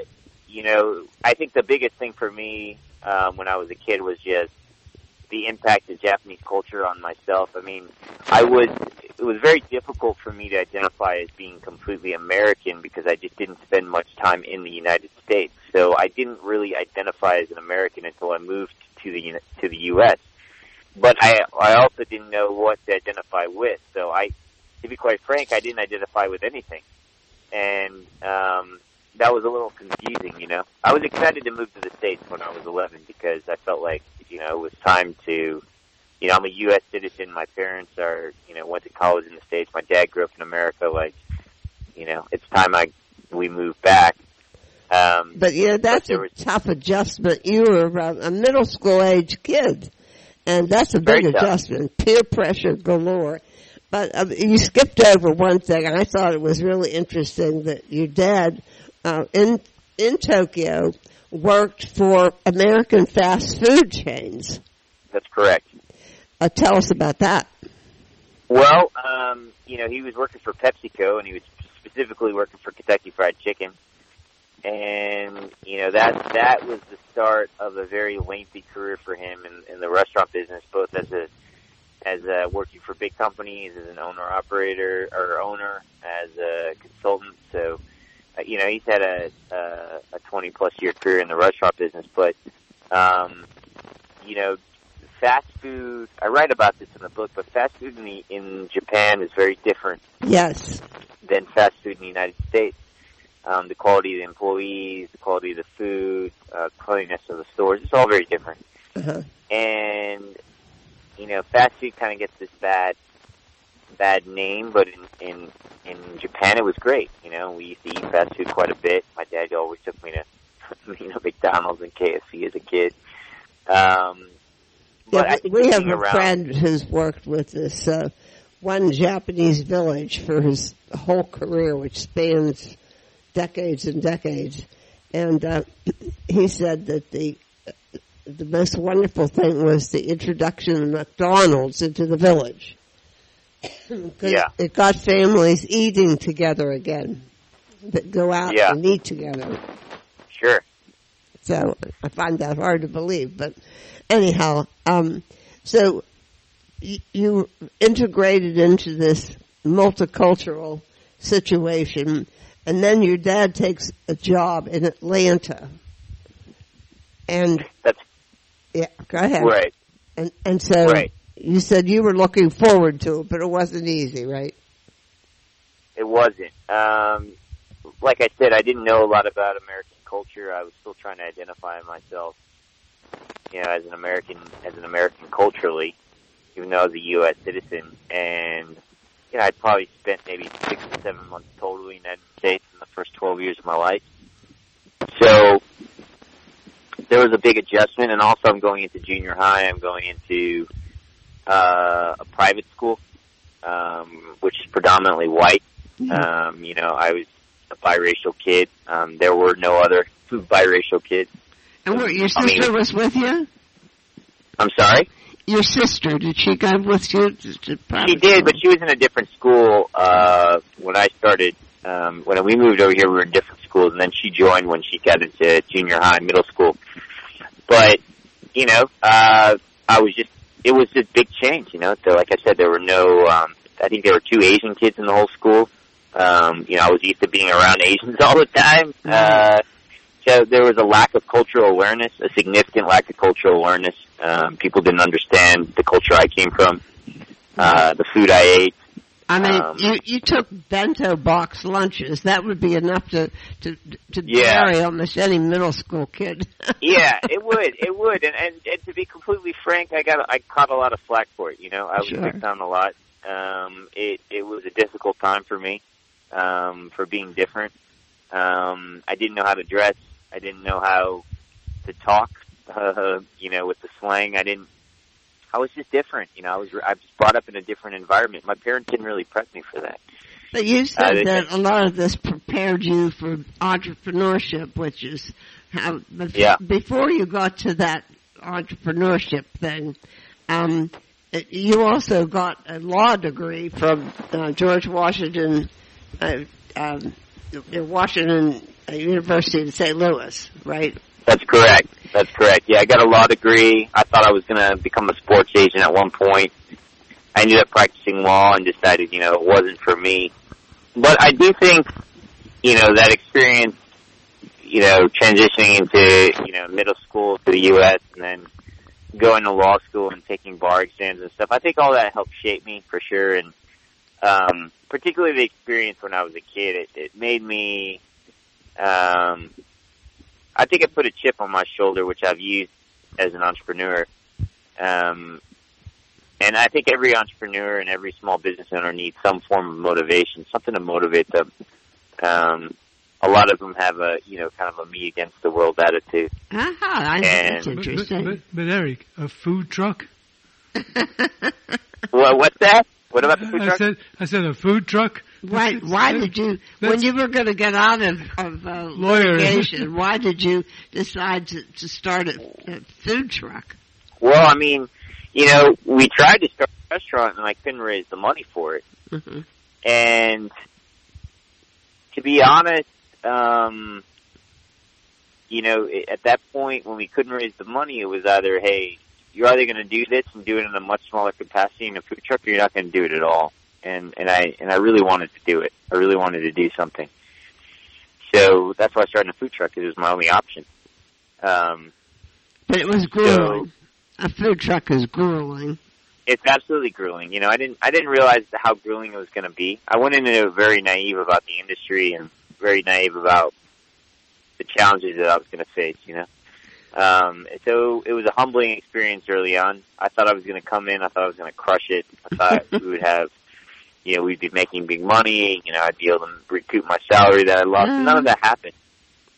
[SPEAKER 5] you know, I think the biggest thing for me um, when I was a kid was just the impact of Japanese culture on myself. I mean, I was it was very difficult for me to identify as being completely American because I just didn't spend much time in the United States. So I didn't really identify as an American until I moved to the to the U.S but I I also didn't know what to identify with. So I, to be quite frank, I didn't identify with anything, and um, that was a little confusing. You know, I was excited to move to the states when I was 11 because I felt like you know it was time to. You know, I'm a U.S. citizen. My parents are, you know, went to college in the states. My dad grew up in America. Like, you know, it's time I we move back. Um,
[SPEAKER 1] But yeah, that's
[SPEAKER 5] there
[SPEAKER 1] a
[SPEAKER 5] was-
[SPEAKER 1] tough adjustment. You were a middle school age kid, and that's a big
[SPEAKER 5] tough.
[SPEAKER 1] adjustment. Peer pressure galore. But uh, you skipped over one thing. And I thought it was really interesting that your dad uh, in in Tokyo worked for American fast food chains.
[SPEAKER 5] That's correct.
[SPEAKER 1] Uh, tell us about that.
[SPEAKER 5] Well, um, you know, he was working for PepsiCo, and he was specifically working for Kentucky Fried Chicken, and you know that that was the start of a very lengthy career for him in, in the restaurant business, both as a as a working for big companies, as an owner operator or owner, as a consultant. So, uh, you know, he's had a a, a 20 plus year career in the restaurant business, but um, you know, fast food. I write about this in the book, but fast food in the in Japan is very different
[SPEAKER 1] Yes.
[SPEAKER 5] than fast food in the United States. Um, the quality of the employees, the quality of the food, uh, cleanliness of the stores, it's all very different.
[SPEAKER 1] Uh-huh.
[SPEAKER 5] And, you know, fast food kind of gets this bad, bad name, but in, in, in Japan it was great. You know, we used to eat fast food quite a bit. My dad always took me to, you know, McDonald's and KFC as a kid. Um,
[SPEAKER 1] Yeah, we have a friend who's worked with this uh, one Japanese village for his whole career, which spans decades and decades. And uh, he said that the the most wonderful thing was the introduction of McDonald's into the village.
[SPEAKER 5] Yeah.
[SPEAKER 1] it got families eating together again, that go out
[SPEAKER 5] Yeah.
[SPEAKER 1] and eat together.
[SPEAKER 5] Sure.
[SPEAKER 1] So I find that hard to believe. But anyhow, um, so y- you integrated into this multicultural situation, and then your dad takes a job in Atlanta. And
[SPEAKER 5] That's
[SPEAKER 1] yeah, go ahead.
[SPEAKER 5] right.
[SPEAKER 1] And and so
[SPEAKER 5] Right.
[SPEAKER 1] you said you were looking forward to it, but it wasn't easy, right?
[SPEAKER 5] It wasn't. Um, like I said, I didn't know a lot about American culture. I was still trying to identify myself, you know, as an American, as an American culturally, even though I was a U.S. citizen. And you know, I'd probably spent maybe six to seven months total in the United States in the first twelve years of my life. So there was a big adjustment, and also I'm going into junior high. I'm going into uh, a private school, um, which is predominantly white. Um, you know, I was a biracial kid. Um, there were no other biracial kids.
[SPEAKER 1] And were, your
[SPEAKER 5] I mean-
[SPEAKER 1] sister was with you.
[SPEAKER 5] I'm sorry.
[SPEAKER 1] Your sister did she go with you? To, to
[SPEAKER 5] She did, but she was in a different school uh, when I started. Um, when we moved over here, we were in different schools, and then she joined when she got into junior high, middle school. But you know, uh, I was just it was a big change. You know, so like I said, there were no. Um, I think there were two Asian kids in the whole school. Um, you know, I was used to being around Asians all the time. Uh, so there was a lack of cultural awareness, a significant lack of cultural awareness. Um, people didn't understand the culture I came from, uh, the food I ate.
[SPEAKER 1] I mean,
[SPEAKER 5] Um,
[SPEAKER 1] you you took bento box lunches. That would be enough to to to
[SPEAKER 5] Yeah.
[SPEAKER 1] almost any middle school kid.
[SPEAKER 5] yeah, it would, it would, and, and and to be completely frank, I got I caught a lot of flack for it. You know, I was
[SPEAKER 1] Sure.
[SPEAKER 5] picked on a lot. Um, it it was a difficult time for me, um, for being different. Um, I didn't know how to dress. I didn't know how to talk. Uh, you know, with the slang, I didn't. I was just different. You know, I was I was brought up in a different environment. My parents didn't really prep me for that.
[SPEAKER 1] but you
[SPEAKER 5] Uh,
[SPEAKER 1] said
[SPEAKER 5] they-
[SPEAKER 1] that a lot of this prepared you for entrepreneurship, which is how bef-
[SPEAKER 5] Yeah.
[SPEAKER 1] before you got to that entrepreneurship thing. Um, you also got a law degree from uh, George Washington, uh, um, Washington uh, University in St. Louis, right?
[SPEAKER 5] That's correct. That's correct. Yeah, I got a law degree. I thought I was going to become a sports agent at one point. I ended up practicing law and decided, you know, it wasn't for me. But I do think, you know, that experience, you know, transitioning into, you know, middle school to the U.S. and then going to law school and taking bar exams and stuff, I think all that helped shape me for sure. And, um, particularly the experience when I was a kid, it, it made me, um, I think it put a chip on my shoulder, which I've used as an entrepreneur. Um, and I think every entrepreneur and every small business owner needs some form of motivation, something to motivate them. Um, a lot of them have a, you know, kind of a me against the world attitude.
[SPEAKER 1] Aha, I think
[SPEAKER 5] And-
[SPEAKER 1] that's
[SPEAKER 3] But, but,
[SPEAKER 1] interesting.
[SPEAKER 3] but, but Eric, a food truck,
[SPEAKER 5] well, what's that? What about the food
[SPEAKER 3] I
[SPEAKER 5] truck?
[SPEAKER 3] said, I said a food truck.
[SPEAKER 1] Why? Why did you, when you were going to get out of, of uh, litigation? Why did you decide to, to start a, a food truck?
[SPEAKER 5] Well, I mean, you know, we tried to start a restaurant and I couldn't raise the money for it.
[SPEAKER 1] hmm
[SPEAKER 5] And to be honest, um, you know, at that point when we couldn't raise the money, it was either, hey, you're either going to do this and do it in a much smaller capacity in a food truck, or you're not going to do it at all. And and I and I really wanted to do it. I really wanted to do something. So that's why I started a food truck because it was my only option. Um,
[SPEAKER 1] But it was grueling. a food truck is grueling.
[SPEAKER 5] it's absolutely grueling. You know, I didn't I didn't realize how grueling it was going to be. I went into it very naive about the industry and very naive about the challenges that I was going to face. You know, um, so it was a humbling experience early on. I thought I was going to come in. I thought I was going to crush it. I thought we would have. You know, we'd be making big money. You know, I'd be able to recoup my salary that I lost.
[SPEAKER 1] Mm.
[SPEAKER 5] None of that happened.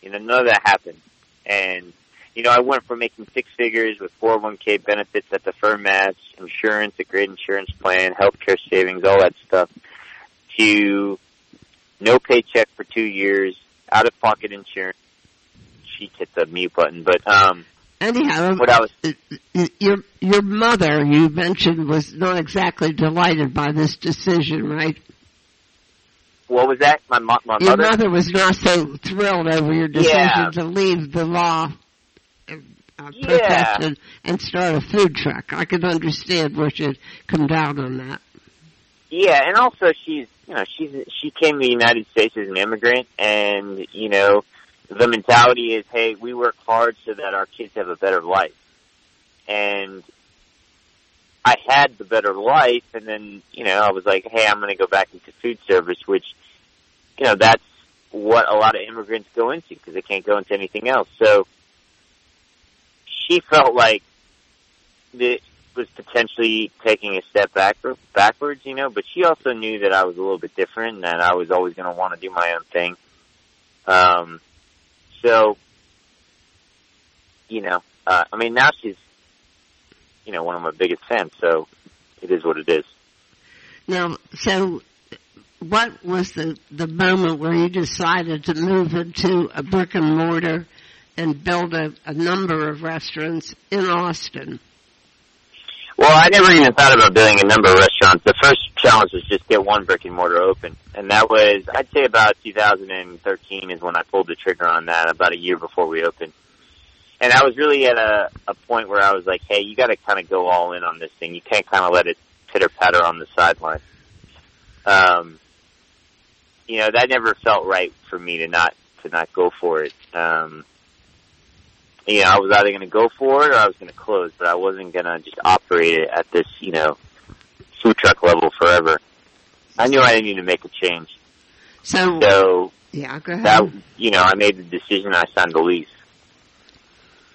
[SPEAKER 5] You know, none of that happened. And you know, I went from making six figures with 401k benefits at the firm match, insurance, a great insurance plan, healthcare savings, all that stuff, to no paycheck for two years, out of pocket insurance. She hit the mute button, but um,
[SPEAKER 1] Anyhow,
[SPEAKER 5] what I was
[SPEAKER 1] your your mother you mentioned was not exactly delighted by this decision, right?
[SPEAKER 5] what was that? My mo- my mother
[SPEAKER 1] Your
[SPEAKER 5] mother.
[SPEAKER 1] was not so thrilled over your decision
[SPEAKER 5] Yeah.
[SPEAKER 1] to leave the law uh,
[SPEAKER 5] Yeah.
[SPEAKER 1] profession and start a food truck. I could understand where she'd come down on that.
[SPEAKER 5] Yeah, and also she's you know she's she came to the United States as an immigrant, and you know the mentality is, hey, we work hard so that our kids have a better life, and I had the better life, and then you know I was like, hey, I'm going to go back into food service, which you know that's what a lot of immigrants go into because they can't go into anything else. So she felt like the was potentially taking a step back backwards, you know, but she also knew that I was a little bit different and that I was always going to want to do my own thing. Um, so, you know, uh, I mean, now she's, you know, one of my biggest fans, so it is what it is.
[SPEAKER 1] Now, so what was the the moment where you decided to move into a brick and mortar and build a, a number of restaurants in Austin?
[SPEAKER 5] Well, I never even thought about building a number of restaurants. The first challenge was just get one brick and mortar open. And that was, I'd say about 2013 is when I pulled the trigger on that, about a year before we opened. And I was really at a, a point where I was like, hey, you gotta kind of go all in on this thing. You can't kind of let it pitter patter on the sideline. Um, you know, that never felt right for me to not, to not go for it. Um, you know, I was either going to go for it or I was going to close, but I wasn't going to just operate it at this, you know, food truck level forever. I knew I needed to make a change.
[SPEAKER 1] So,
[SPEAKER 5] So
[SPEAKER 1] yeah, go ahead.
[SPEAKER 5] that, you know, I made the decision. I signed the lease.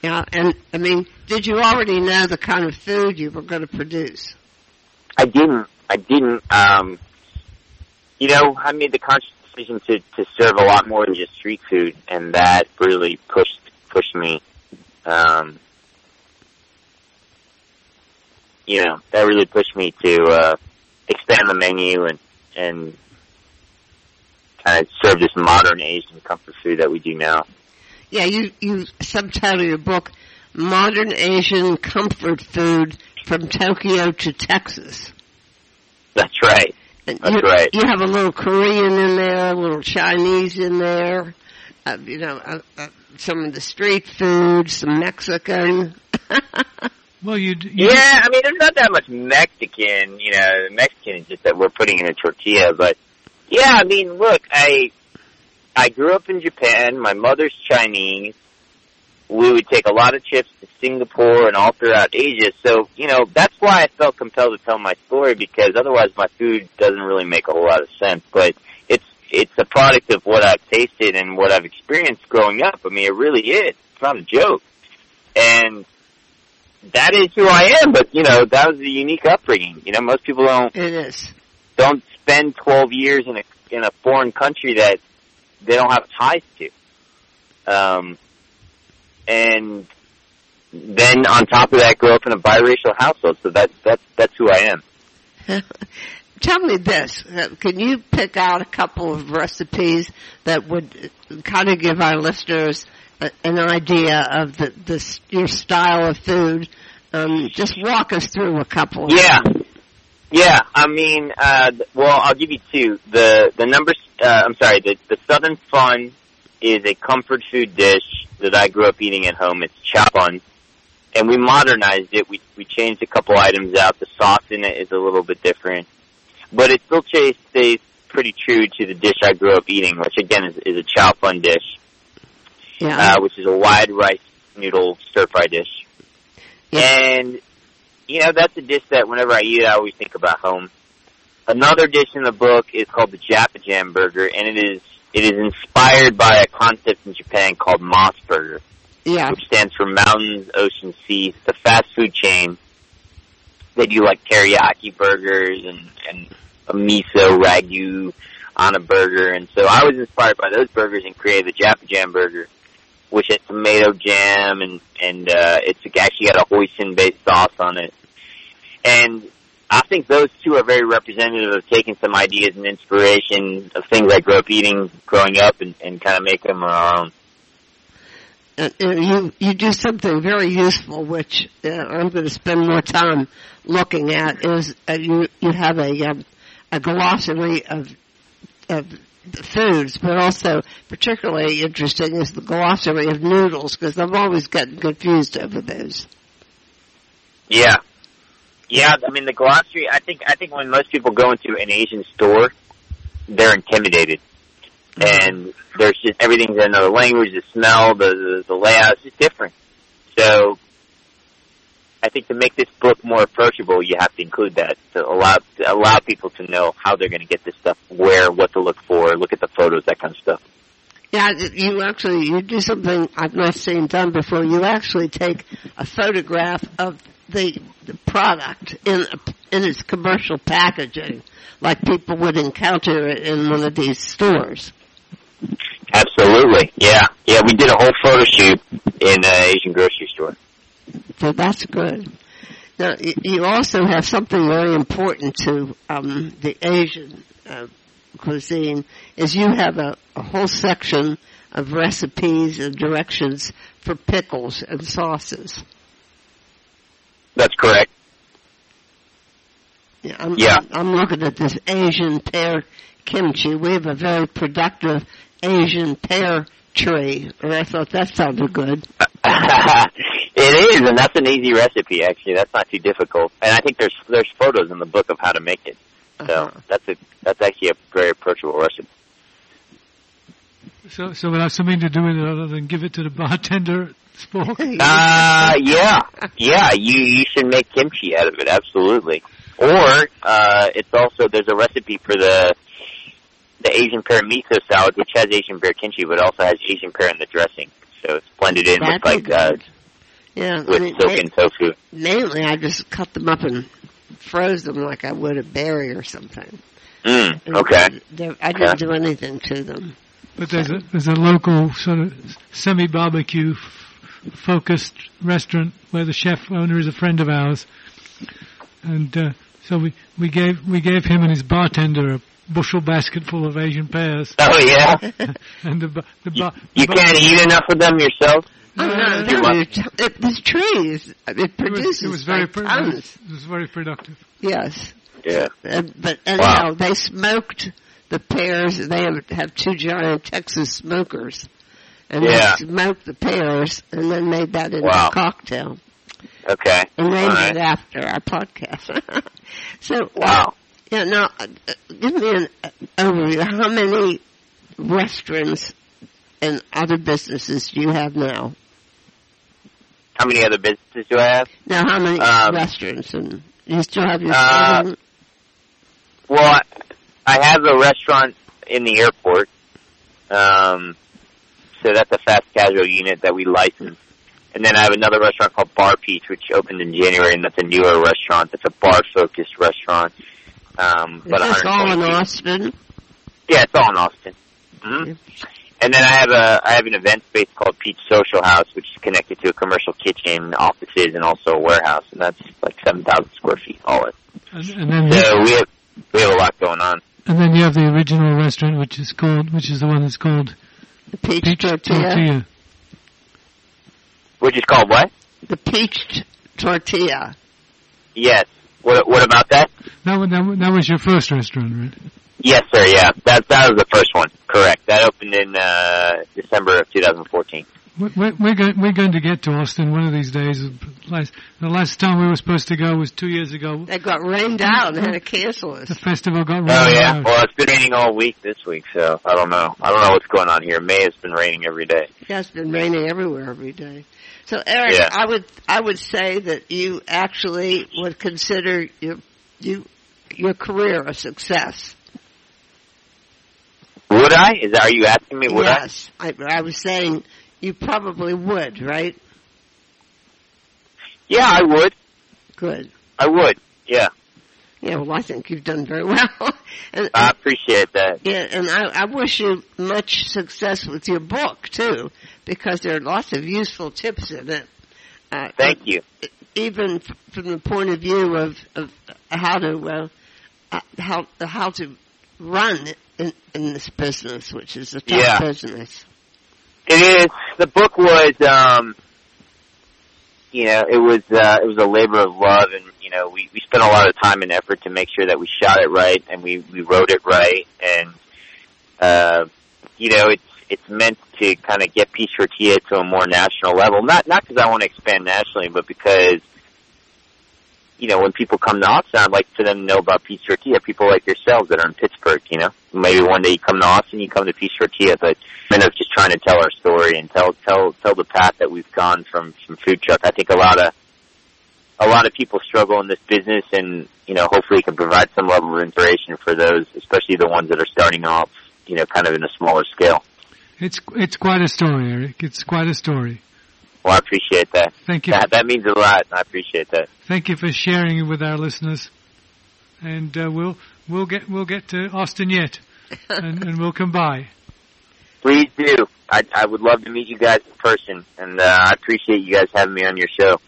[SPEAKER 1] yeah, and I mean, did you already know the kind of food you were going to produce?
[SPEAKER 5] I didn't. I didn't. Um, you know, I made the conscious decision to to serve a lot more than just street food, and that really pushed pushed me. Um, you know, that really pushed me to uh, expand the menu and and kind of serve this modern Asian comfort food that we do now.
[SPEAKER 1] Yeah, you you subtitle your book "Modern Asian Comfort Food from Tokyo to Texas."
[SPEAKER 5] That's right. That's
[SPEAKER 1] you,
[SPEAKER 5] right.
[SPEAKER 1] You have a little Korean in there, a little Chinese in there, uh, you know, uh, uh, some of the street food, some Mexican.
[SPEAKER 3] Well, you, d- you
[SPEAKER 5] Yeah, I mean, there's not that much Mexican. You know, the Mexican is just that we're putting in a tortilla. But yeah, I mean, look, I I grew up in Japan. My mother's Chinese. We would take a lot of trips to Singapore and all throughout Asia. So you know, that's why I felt compelled to tell my story because otherwise my food doesn't really make a whole lot of sense. But it's a product of what I've tasted and what I've experienced growing up. I mean, it really is. It's not a joke. And that is who I am, but you know, that was a unique upbringing. You know, most people don't
[SPEAKER 1] It is.
[SPEAKER 5] don't spend 12 years in a in a foreign country that they don't have ties to. Um and then on top of that, grow up in a biracial household. So that's that's that's who I am.
[SPEAKER 1] Tell me this: Can you pick out a couple of recipes that would kind of give our listeners a, an idea of the, the your style of food? Um, just walk us through a couple.
[SPEAKER 5] Yeah, yeah. I mean, uh, well, I'll give you two. The the numbers. Uh, I'm sorry. The the Southern Fun is a comfort food dish that I grew up eating at home. It's chow and we modernized it. We we changed a couple items out. The sauce in it is a little bit different, but it still stays stays pretty true to the dish I grew up eating, which again is, is a chow fun dish,
[SPEAKER 1] Yeah.
[SPEAKER 5] uh, which is a wide rice noodle stir fry dish.
[SPEAKER 1] Yeah.
[SPEAKER 5] And you know that's a dish that whenever I eat it, I always think about home. Another dish in the book is called the Japa Jam Burger, and it is it is inspired by a concept in Japan called MOS Burger,
[SPEAKER 1] yeah.
[SPEAKER 5] which stands for Mountains, Ocean, Seas. It's a fast food chain. They do like teriyaki burgers and and a miso ragu on a burger, and so I was inspired by those burgers and created the Japa Jam Burger, which has tomato jam and and uh, it's actually got a hoisin based sauce on it, and I think those two are very representative of taking some ideas and inspiration of things I grew up eating growing up and, and kind of make them our own.
[SPEAKER 1] Uh, uh, you you do something very useful, which uh, I'm going to spend more time looking at. Is uh, you you have a um, a glossary of of foods, but also particularly interesting is the glossary of noodles because I've always gotten confused over those.
[SPEAKER 5] Yeah. Yeah, I mean the glossary. I think I think when most people go into an Asian store, they're intimidated, mm-hmm. and there's just everything's in another language. The smell, the the, the layout is just different. So, I think to make this book more approachable, you have to include that to allow to allow people to know how they're going to get this stuff, where, what to look for, look at the photos, that kind of stuff.
[SPEAKER 1] Yeah, you actually you do something I've not seen done before. You actually take a photograph of the, the product in in its commercial packaging, like people would encounter it in one of these stores.
[SPEAKER 5] Absolutely, yeah, yeah. We did a whole photo shoot in an Asian grocery store.
[SPEAKER 1] So that's good. Now, you also have something very important to um, the Asian uh, cuisine, is you have a, a whole section of recipes and directions for pickles and sauces.
[SPEAKER 5] That's correct.
[SPEAKER 1] Yeah, I'm,
[SPEAKER 5] Yeah.
[SPEAKER 1] I'm looking at this Asian pear kimchi. We have a very productive Asian pear tree, and I thought that sounded good.
[SPEAKER 5] it is, and that's an easy recipe. Actually, that's not too difficult. And I think there's there's photos in the book of how to make it. So
[SPEAKER 1] Uh-huh.
[SPEAKER 5] that's a that's actually a very approachable recipe.
[SPEAKER 3] So, so it has something to do with it other than give it to the bartender spork?
[SPEAKER 5] Uh yeah, yeah. You you should make kimchi out of it. Absolutely. Or uh, it's also there's a recipe for the the Asian pear miso salad, which has Asian pear kimchi, but also has Asian pear in the dressing. So it's blended in
[SPEAKER 1] That'd
[SPEAKER 5] with like uh,
[SPEAKER 1] good. yeah, I
[SPEAKER 5] with
[SPEAKER 1] mean,
[SPEAKER 5] silken tofu.
[SPEAKER 1] mainly I just cut them up and froze them like I would a berry or something.
[SPEAKER 5] Mm, okay.
[SPEAKER 1] they're- I didn't
[SPEAKER 5] Okay.
[SPEAKER 1] do anything to them.
[SPEAKER 3] But there's a there's a local sort of semi barbecue f- focused restaurant where the chef owner is a friend of ours, and uh, so we we gave we gave him and his bartender a bushel basket full of Asian pears,
[SPEAKER 5] Oh yeah.
[SPEAKER 3] and the ba- the,
[SPEAKER 5] You, you
[SPEAKER 3] the
[SPEAKER 5] can't eat enough of them yourself.
[SPEAKER 1] Oh, no,
[SPEAKER 5] you
[SPEAKER 1] no, it, it, this trees, it
[SPEAKER 3] It was,
[SPEAKER 1] produces
[SPEAKER 3] it was very
[SPEAKER 1] like
[SPEAKER 3] pro-
[SPEAKER 1] tons.
[SPEAKER 3] it was very productive.
[SPEAKER 1] Yes.
[SPEAKER 5] Yeah.
[SPEAKER 1] Uh, but anyhow, they smoked the pears. They have, have two giant Texas smokers. And
[SPEAKER 5] Yeah.
[SPEAKER 1] they smoked the pears and then made that into
[SPEAKER 5] Wow.
[SPEAKER 1] a cocktail.
[SPEAKER 5] Okay.
[SPEAKER 1] And named
[SPEAKER 5] All right.
[SPEAKER 1] it after our podcast. so,
[SPEAKER 5] Wow.
[SPEAKER 1] yeah, now, uh, uh, give me an uh, overview. How many restaurants and other businesses do you have now?
[SPEAKER 5] How many other businesses do I have?
[SPEAKER 1] Now, how many
[SPEAKER 5] Um,
[SPEAKER 1] restaurants? And you still have your
[SPEAKER 5] Uh, Well, I, I have a restaurant in the airport. Um, so that's a fast casual unit that we license. And then I have another restaurant called Bar Peach, which opened in January, and that's a newer restaurant. That's a bar-focused restaurant. Um, but
[SPEAKER 1] this all in Austin?
[SPEAKER 5] Yeah, it's all in Austin. hmm and then I have a I have an event space called Peached Social House, which is connected to a commercial kitchen, offices, and also a warehouse, and that's like seven thousand square feet all in.
[SPEAKER 3] And, and then the,
[SPEAKER 5] So we have we have a lot going on.
[SPEAKER 3] and then you have the original restaurant, which is called, which is the one that's called
[SPEAKER 1] The peach,
[SPEAKER 3] Peach
[SPEAKER 1] tortilla.
[SPEAKER 3] Tortilla.
[SPEAKER 5] Which is called what?
[SPEAKER 1] The peach tortilla.
[SPEAKER 5] Yes. What what about that?
[SPEAKER 3] That, that, that was your first restaurant, right?
[SPEAKER 5] Yes, sir. Yeah, that that was the first one. Correct. That opened in uh, December of 2014.
[SPEAKER 3] We- we- We're going, we're going to get to Austin one of these days. The last time we were supposed to go was two years ago.
[SPEAKER 1] They got rained out and had to cancel us.
[SPEAKER 3] The festival got
[SPEAKER 5] Oh
[SPEAKER 3] rained
[SPEAKER 5] yeah.
[SPEAKER 3] out.
[SPEAKER 5] Well, it's been raining all week this week, so I don't know. I don't know what's going on here. May has been raining every day.
[SPEAKER 1] Yeah, it's been raining everywhere every day. So Eric,
[SPEAKER 5] Yeah.
[SPEAKER 1] I would I would say that you actually would consider your you your career a success.
[SPEAKER 5] Would I? Is that, are you asking me? Would I?
[SPEAKER 1] yes, I? I was saying you probably would, right?
[SPEAKER 5] Yeah, I would.
[SPEAKER 1] Good.
[SPEAKER 5] I would. Yeah,
[SPEAKER 1] Yeah, well, I think you've done very well. and,
[SPEAKER 5] I appreciate that.
[SPEAKER 1] yeah, and I, I wish you much success with your book too, because there are lots of useful tips in it. Uh,
[SPEAKER 5] Thank you.
[SPEAKER 1] even from the point of view of, of how to uh, uh, how how to run in, in this business, which is a tough
[SPEAKER 5] Yeah.
[SPEAKER 1] business.
[SPEAKER 5] It is. The book was, um, you know, it was uh, it was a labor of love, and you know, we we spent a lot of time and effort to make sure that we shot it right and we we wrote it right, and uh, you know, it's it's meant to kind of get Peach Tortilla to a more national level. Not not because I want to expand nationally, but because you know, when people come to Austin, I'd like for them to know about Peach Tortilla. People like yourselves that are in Pittsburgh, you know. Maybe one day you come to Austin, you come to Peach Tortilla, but I of just trying to tell our story and tell tell tell the path that we've gone from from food truck. I think a lot of a lot of people struggle in this business, and you know, hopefully, it can provide some level of inspiration for those, especially the ones that are starting off, you know, kind of in a smaller scale.
[SPEAKER 3] It's it's quite a story, Eric. It's quite a story.
[SPEAKER 5] Well, I appreciate that.
[SPEAKER 3] Thank you.
[SPEAKER 5] That that means a lot. I appreciate that.
[SPEAKER 3] Thank you for sharing it with our listeners. And uh, we'll we'll get we'll get to Austin yet, and, and we'll come by.
[SPEAKER 5] Please do. I I would love to meet you guys in person, and uh, I appreciate you guys having me on your show.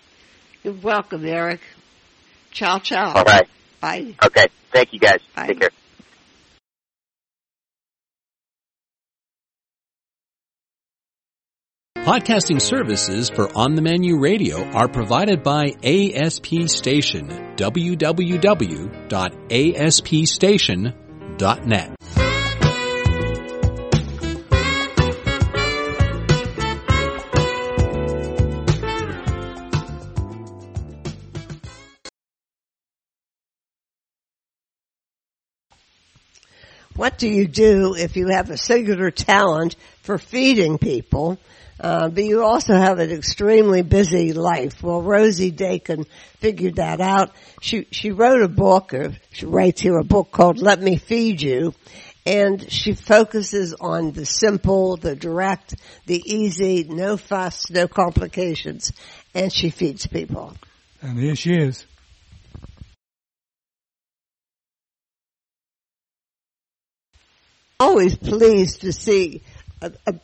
[SPEAKER 1] You're welcome, Eric. Ciao, ciao.
[SPEAKER 5] All right.
[SPEAKER 1] Bye.
[SPEAKER 5] Okay. Thank you guys.
[SPEAKER 1] Bye.
[SPEAKER 5] Take care.
[SPEAKER 4] Podcasting services for On the Menu Radio are provided by ASP Station. www.aspstation.net.
[SPEAKER 1] What do you do if you have a singular talent for feeding people, uh, but you also have an extremely busy life? Well, Rosie Daykin figured that out. She she wrote a book, or she writes here a book called "Let Me Feed You," and she focuses on the simple, the direct, the easy, no fuss, no complications, and she feeds people.
[SPEAKER 3] And here she is.
[SPEAKER 1] always pleased to see a, a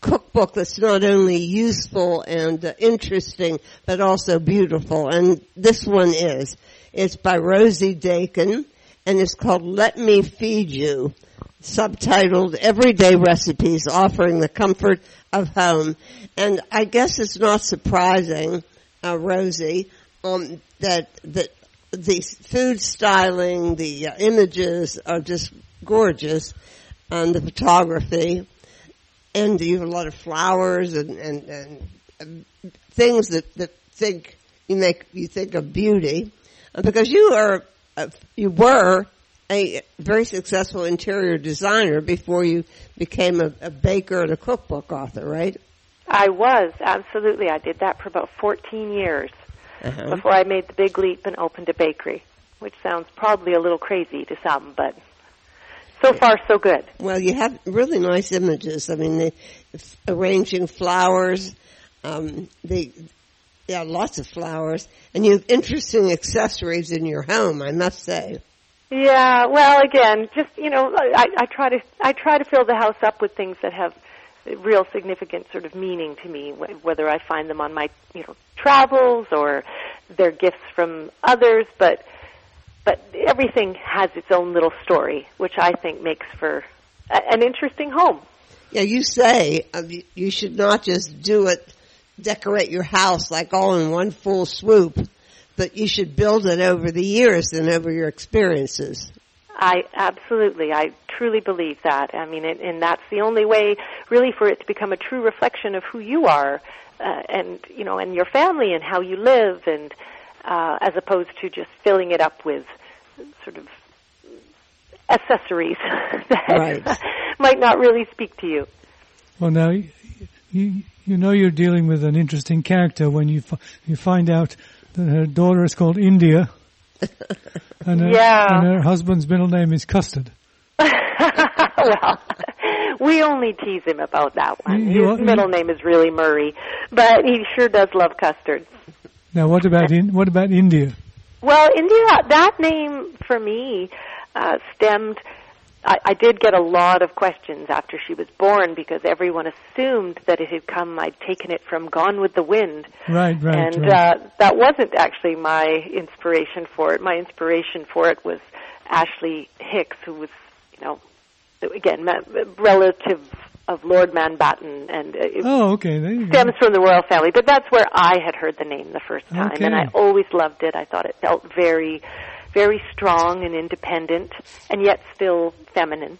[SPEAKER 1] cookbook that's not only useful and uh, interesting, but also beautiful. And this one is. It's by Rosie Daykin, and it's called Let Me Feed You, subtitled Everyday Recipes Offering the Comfort of Home. And I guess it's not surprising, uh, Rosie, um, that, that the food styling, the uh, images are just gorgeous and the photography, and you have a lot of flowers and, and, and, things that, that think you make you think of beauty, because you are you were a very successful interior designer before you became a, a baker and a cookbook author, right?
[SPEAKER 6] I was, absolutely. I did that for about 14 years
[SPEAKER 1] Uh-huh.
[SPEAKER 6] before I made the big leap and opened a bakery, which sounds probably a little crazy to some, but so far so good.
[SPEAKER 1] Well, you have really nice images. I mean, the, arranging flowers, um, the yeah, lots of flowers, and you have interesting accessories in your home. I must say.
[SPEAKER 6] Yeah, well, again, just you know, I, I try to I try to fill the house up with things that have real significant sort of meaning to me, whether I find them on my you know travels or they're gifts from others, but but everything has its own little story, which I think makes for a, an interesting home.
[SPEAKER 1] Yeah, you say you- you should not just do it, decorate your house like all in one full swoop, but you should build it over the years and over your experiences.
[SPEAKER 6] I absolutely, I truly believe that. I mean, and, and that's the only way, really, for it to become a true reflection of who you are, uh, and you know, and your family, and how you live, and uh, as opposed to just filling it up with sort of accessories that
[SPEAKER 1] Right.
[SPEAKER 6] might not really speak to you.
[SPEAKER 3] Well, now you you- you know you're dealing with an interesting character when you you find out that her daughter is called India, and her,
[SPEAKER 6] Yeah.
[SPEAKER 3] and her husband's middle name is Custard.
[SPEAKER 6] well, we only tease him about that one.
[SPEAKER 3] You-
[SPEAKER 6] His
[SPEAKER 3] you-
[SPEAKER 6] middle name is really Murray, but he sure does love custard.
[SPEAKER 3] Now, what about in, what about India?
[SPEAKER 6] Well, India, that name for me uh, stemmed. I, I did get a lot of questions after she was born because everyone assumed that it had come. I'd taken it from Gone with the Wind,
[SPEAKER 3] Right, right,
[SPEAKER 6] and
[SPEAKER 3] right.
[SPEAKER 6] uh, that wasn't actually my inspiration for it. My inspiration for it was Ashley Hicks, who was, you know, again, relative of Lord Mountbatten, and uh, it
[SPEAKER 3] oh, okay. There you go.
[SPEAKER 6] stems from the royal family. But that's where I had heard the name the first time, and I always loved it. I thought it felt very, very strong and independent, and yet still feminine.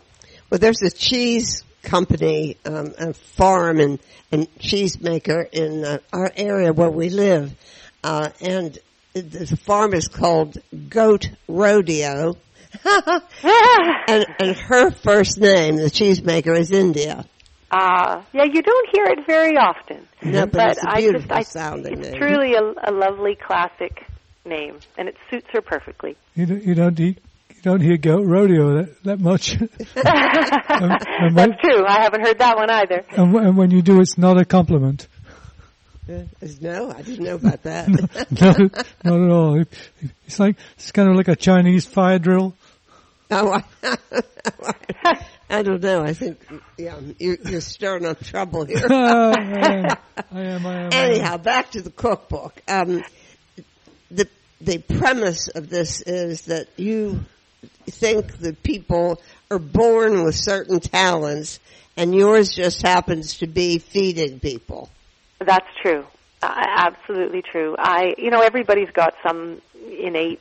[SPEAKER 1] Well, there's a cheese company, um, a farm and, and cheese maker in uh, our area where we live. Uh, and the the farm is called Goat Rodeo. and, and her first name, the cheesemaker, is India.
[SPEAKER 6] Ah, yeah, you don't hear it very often.
[SPEAKER 1] No, but,
[SPEAKER 6] but
[SPEAKER 1] it's a
[SPEAKER 6] I
[SPEAKER 1] beautiful
[SPEAKER 6] just, I,
[SPEAKER 1] sounding
[SPEAKER 6] it's
[SPEAKER 1] name.
[SPEAKER 6] truly a, a lovely classic name, and it suits her perfectly.
[SPEAKER 3] You don't, you don't eat, you don't hear goat rodeo that, that much. and, and when,
[SPEAKER 6] That's true. I haven't heard that one either.
[SPEAKER 3] and, when- and when you do, it's not a compliment.
[SPEAKER 1] Uh, No, I didn't know about that.
[SPEAKER 3] no, not at all. It- It's like it's kind of like a Chinese fire drill.
[SPEAKER 1] Oh, I, I don't know. I think, yeah, you're, you're stirring up trouble here.
[SPEAKER 3] Ah, I am, I am. I am.
[SPEAKER 1] Anyhow, back to the cookbook. Um, the the premise of this is that you think that people are born with certain talents, and yours just happens to be feeding people.
[SPEAKER 6] That's true. Uh, absolutely true. I, you know, everybody's got some innate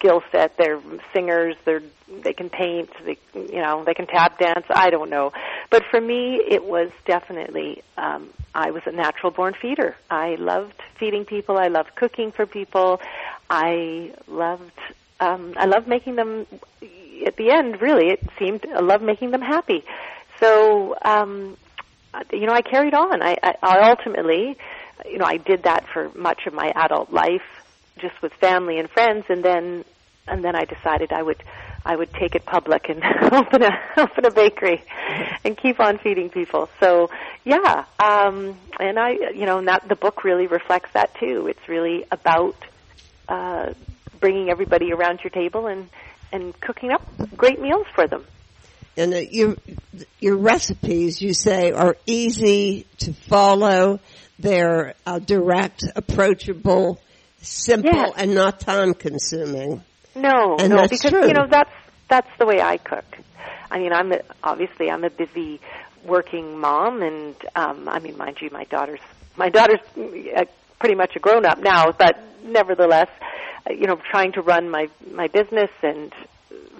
[SPEAKER 6] skill set. They're singers. They're they can paint. They, you know, they can tap dance. I don't know, but for me, it was definitely. Um, I was a natural born feeder. I loved feeding people. I loved cooking for people. I loved. Um, I loved making them. At the end, really, it seemed I loved making them happy. So um, you know, I carried on. I, I, I ultimately, you know, I did that for much of my adult life, just with family and friends, and then, and then I decided I would, I would take it public and open a open a bakery, and keep on feeding people. So, yeah, um, and I, you know, that the book really reflects that too. It's really about uh, bringing everybody around your table and and cooking up great meals for them.
[SPEAKER 1] And uh, your your recipes, you say, are easy to follow. They're uh, direct, approachable, simple,
[SPEAKER 6] Yes.
[SPEAKER 1] and not time consuming.
[SPEAKER 6] No,
[SPEAKER 1] And
[SPEAKER 6] no, because
[SPEAKER 1] true.
[SPEAKER 6] you know that's that's the way I cook. I mean, I'm a, obviously I'm a busy working mom, and um, I mean, mind you, my daughter's my daughter's uh, pretty much a grown up now, but nevertheless, uh, you know, trying to run my my business and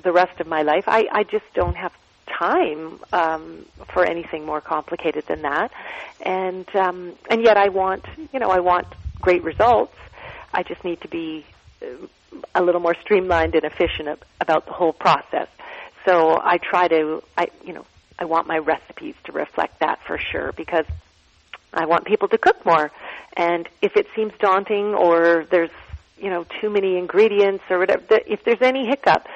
[SPEAKER 6] the rest of my life, I I just don't have time um, for anything more complicated than that, and um, and yet I want you know I want great results. I just need to be uh, a little more streamlined and efficient about the whole process. So I try to, I you know, I want my recipes to reflect that for sure because I want people to cook more. And if it seems daunting or there's you know too many ingredients or whatever, if there's any hiccup,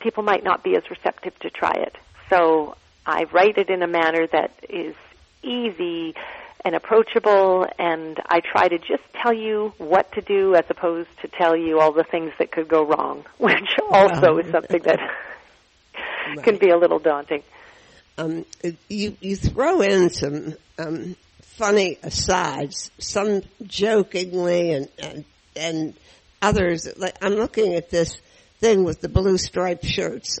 [SPEAKER 6] people might not be as receptive to try it. So I write it in a manner that is easy and approachable and I try to just tell you what to do as opposed to tell you all the things that could go wrong, which also is something that can be a little daunting.
[SPEAKER 1] um, you you throw in some um, funny asides, some jokingly, and and, and others. Like I'm looking at this thing with the blue striped shirts.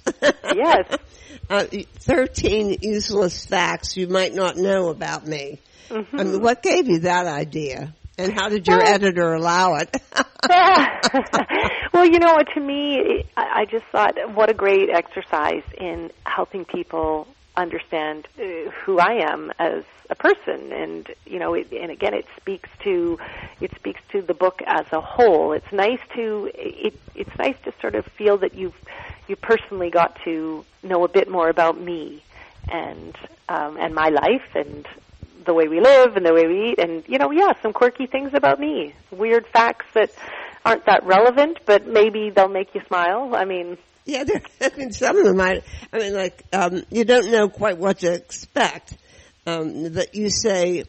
[SPEAKER 6] Yes.
[SPEAKER 1] uh, Thirteen useless facts you might not know about me.
[SPEAKER 6] Mm-hmm.
[SPEAKER 1] I mean, what gave you that idea? And how did your editor allow it?
[SPEAKER 6] well, you know, to me, I I just thought what a great exercise in helping people understand uh, who I am as a person, and you know, it, and again, it speaks to it speaks to the book as a whole. It's nice to it, it's nice to sort of feel that you've you personally got to know a bit more about me and um, and my life and the way we live and the way we eat and you know yeah some quirky things about me weird facts that aren't that relevant but maybe they'll make you smile i mean
[SPEAKER 1] Yeah, there, I mean, some of them might. I mean, like um, you don't know quite what to expect. Um, but you say,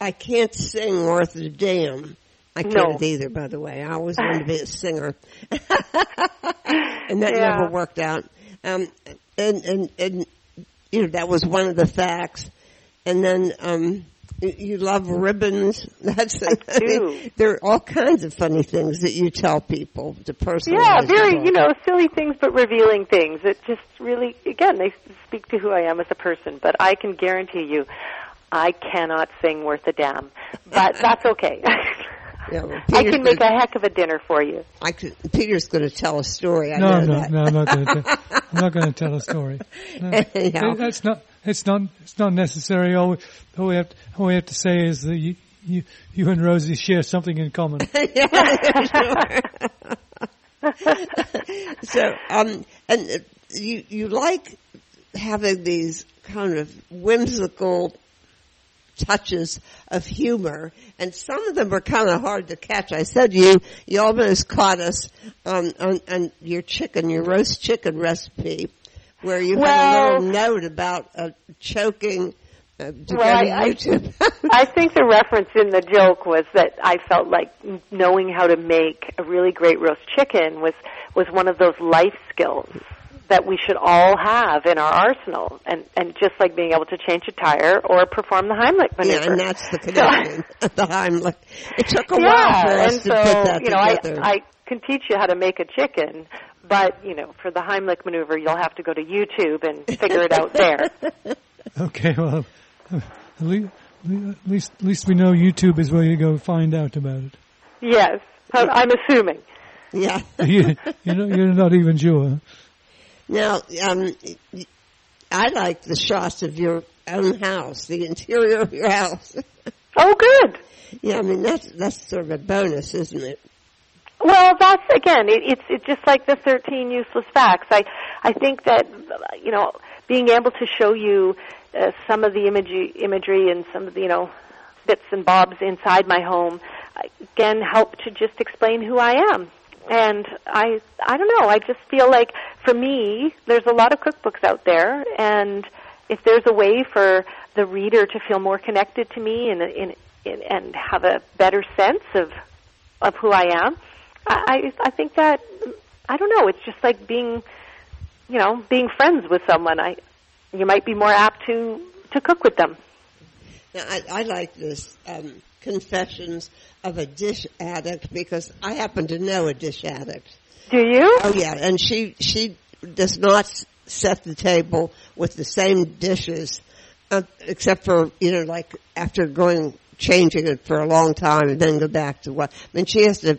[SPEAKER 1] "I can't sing worth a damn." I
[SPEAKER 6] No.
[SPEAKER 1] can't either, by the way. I always wanted to be a singer, and that
[SPEAKER 6] Yeah.
[SPEAKER 1] never worked out. Um, and and and you know that was one of the facts. And then um, you, you love ribbons. That's
[SPEAKER 6] I do.
[SPEAKER 1] there are all kinds of funny things that you tell people to personalize.
[SPEAKER 6] yeah very you know silly things but revealing things it just really again they speak to who i am as a person but i can guarantee you i cannot sing worth a damn but that's okay
[SPEAKER 1] Yeah, well,
[SPEAKER 6] i can make a
[SPEAKER 1] gonna-
[SPEAKER 6] heck of a dinner for you
[SPEAKER 1] I could, Peter's going to tell a story. I
[SPEAKER 3] No,
[SPEAKER 1] know
[SPEAKER 3] I'm not.
[SPEAKER 1] that.
[SPEAKER 3] No, I'm not going to. I'm not going to tell a story. No.
[SPEAKER 1] Anyhow.
[SPEAKER 3] That's not. It's not. It's not necessary. All we, all we have. To, all we have to say is that you, you, you and Rosie share something in common.
[SPEAKER 1] so, um, and uh, you you like having these kind of whimsical touches of humor, and some of them are kind of hard to catch. I said you you almost caught us on on, on your chicken, your roast chicken recipe, where you had a little note about uh, choking. Uh,
[SPEAKER 6] Well, I- I- I think the reference in the joke was that I felt like knowing how to make a really great roast chicken was was one of those life skills that we should all have in our arsenal, and and just like being able to change a tire or perform the Heimlich maneuver.
[SPEAKER 1] Yeah, and that's the connection. the Heimlich. It took a
[SPEAKER 6] yeah,
[SPEAKER 1] while for us
[SPEAKER 6] and
[SPEAKER 1] to
[SPEAKER 6] so
[SPEAKER 1] put that
[SPEAKER 6] you know, I. I can teach you how to make a chicken, but you know, for the Heimlich maneuver, you'll have to go to YouTube and figure it out there.
[SPEAKER 3] Okay. Well, at least, at least, at least we know YouTube is where you go find out about it.
[SPEAKER 6] Yes, I'm I'm assuming.
[SPEAKER 1] yeah.
[SPEAKER 3] You, you know, you're not even sure.
[SPEAKER 1] Now, um, I like the shots of your own house, the interior of your house.
[SPEAKER 6] Oh, good.
[SPEAKER 1] yeah, I mean that's that's sort of a bonus, isn't it?
[SPEAKER 6] Well, that's again, it, it's it's just like the thirteen useless facts. I I think that you know being able to show you uh, some of the imagery imagery and some of the you know bits and bobs inside my home again help to just explain who I am. And I I don't know, I just feel like for me there's a lot of cookbooks out there and if there's a way for the reader to feel more connected to me and in, in, and have a better sense of of who I am, I, I I think that I don't know. It's just like being, you know, being friends with someone. I you might be more apt to to cook with them.
[SPEAKER 1] Now, I, I like this um, confessions of a dish addict because I happen to know a dish addict.
[SPEAKER 6] Do you?
[SPEAKER 1] Oh yeah, and she she does not set the table with the same dishes, uh, except for you know like after going changing it for a long time and then go back to what. I mean, she has to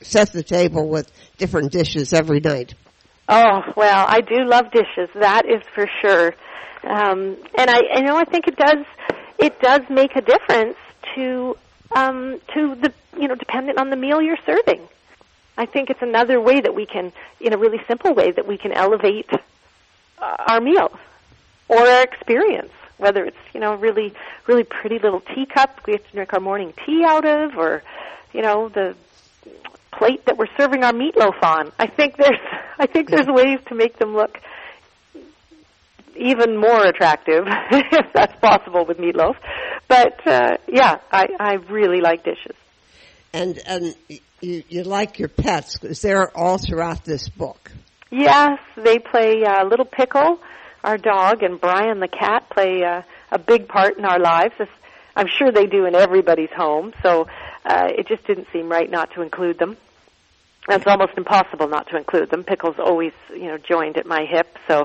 [SPEAKER 1] set the table with different dishes every night.
[SPEAKER 6] Oh well, I do love dishes. That is for sure. Um, and I, you know, I think it does. It does make a difference to um, to the you know, dependent on the meal you're serving. I think it's another way that we can, in a really simple way, that we can elevate uh, our meal or our experience. Whether it's you know really really pretty little teacup we have to drink our morning tea out of, or you know the plate that we're serving our meatloaf on. I think there's I think there's ways to make them look even more attractive if that's possible with meatloaf. But uh yeah, I I really like dishes.
[SPEAKER 1] And and you you like your pets because they're all throughout this book.
[SPEAKER 6] Yes, they play uh, Little Pickle, our dog and Brian the cat play uh, a big part in our lives. As I'm sure they do in everybody's home. So uh, it just didn't seem right not to include them. It's almost impossible not to include them. Pickle's always, you know, joined at my hip, so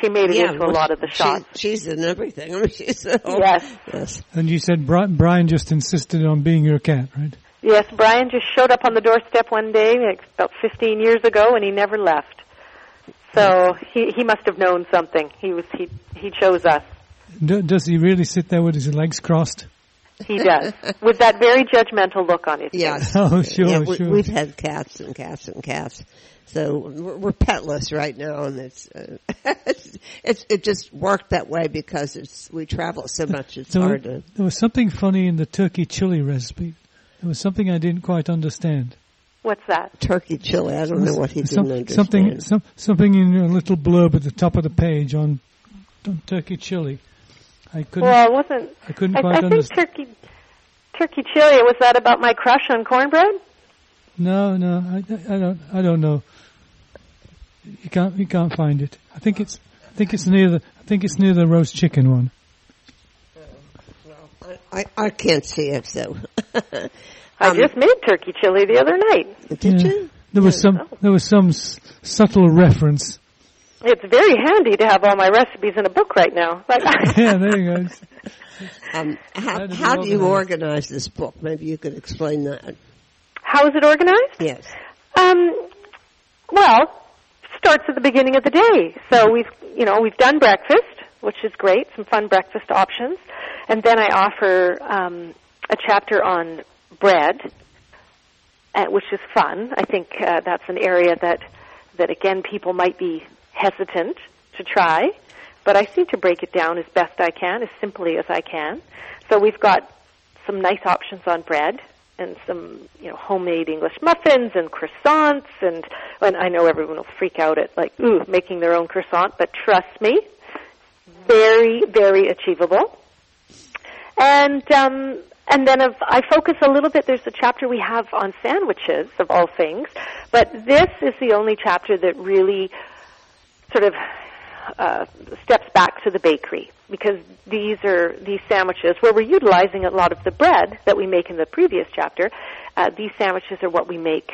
[SPEAKER 6] she made it
[SPEAKER 1] Yeah,
[SPEAKER 6] into a lot of the
[SPEAKER 1] she-
[SPEAKER 6] shots.
[SPEAKER 1] she's in everything. I mean, she's the whole,
[SPEAKER 6] Yes.
[SPEAKER 1] yes.
[SPEAKER 3] And you said Brian just insisted on being your cat, right?
[SPEAKER 6] Yes, Brian just showed up on the doorstep one day, like about 15 years ago, and he never left. So he he must have known something. He was he he chose us.
[SPEAKER 3] Do, does he really sit there with his legs crossed?
[SPEAKER 6] He does with that very judgmental look on his face.
[SPEAKER 1] Yes.
[SPEAKER 3] Oh, sure,
[SPEAKER 1] yeah, we,
[SPEAKER 3] sure.
[SPEAKER 1] We've had cats and cats and cats. So we're, we're petless right now, and it's, uh, it's it's it just worked that way because it's we travel so much. It's
[SPEAKER 3] There,
[SPEAKER 1] hard to.
[SPEAKER 3] there was something funny in the turkey chili recipe. There was something I didn't quite understand.
[SPEAKER 6] What's that?
[SPEAKER 1] Turkey chili. I don't know what he
[SPEAKER 3] Some-
[SPEAKER 1] didn't understand.
[SPEAKER 3] something, some, something in your little blurb at the top of the page on, on turkey chili. I couldn't.
[SPEAKER 6] Well, it wasn't.
[SPEAKER 3] I couldn't
[SPEAKER 6] I,
[SPEAKER 3] quite
[SPEAKER 6] I think turkey turkey chili was that about my crush on cornbread?
[SPEAKER 3] No, no, I, I don't. I don't know. You can't. You can't find it. I think it's. I think it's near the. I think it's near the roast chicken one.
[SPEAKER 1] I I can't see it. So
[SPEAKER 6] I
[SPEAKER 1] Um,
[SPEAKER 6] just made turkey chili the other night.
[SPEAKER 1] did
[SPEAKER 3] Yeah.
[SPEAKER 1] you?
[SPEAKER 3] There was some. There was some s- subtle reference.
[SPEAKER 6] It's very handy to have all my recipes in a book right now. Like,
[SPEAKER 3] Yeah, there you go.
[SPEAKER 1] Um, how
[SPEAKER 3] How did
[SPEAKER 1] how
[SPEAKER 3] you
[SPEAKER 1] do you
[SPEAKER 3] organize?
[SPEAKER 1] organize this book? Maybe you could explain that.
[SPEAKER 6] how is it organized?
[SPEAKER 1] Yes.
[SPEAKER 6] Um, well, starts at the beginning of the day. So we've, you know, we've done breakfast, which is great, some fun breakfast options, and then I offer um, a chapter on bread, uh, which is fun. I think uh, that's an area that that again people might be hesitant to try, but I seem to break it down as best I can, as simply as I can. So we've got some nice options on bread and some you know homemade English muffins and croissants and and I know everyone will freak out at like ooh making their own croissant, but trust me, very very achievable. And um, and then if I focus a little bit. There's a chapter we have on sandwiches of all things, but this is the only chapter that really sort of uh, steps back to the bakery because these are these sandwiches where we're utilizing a lot of the bread that we make in the previous chapter. Uh, these sandwiches are what we make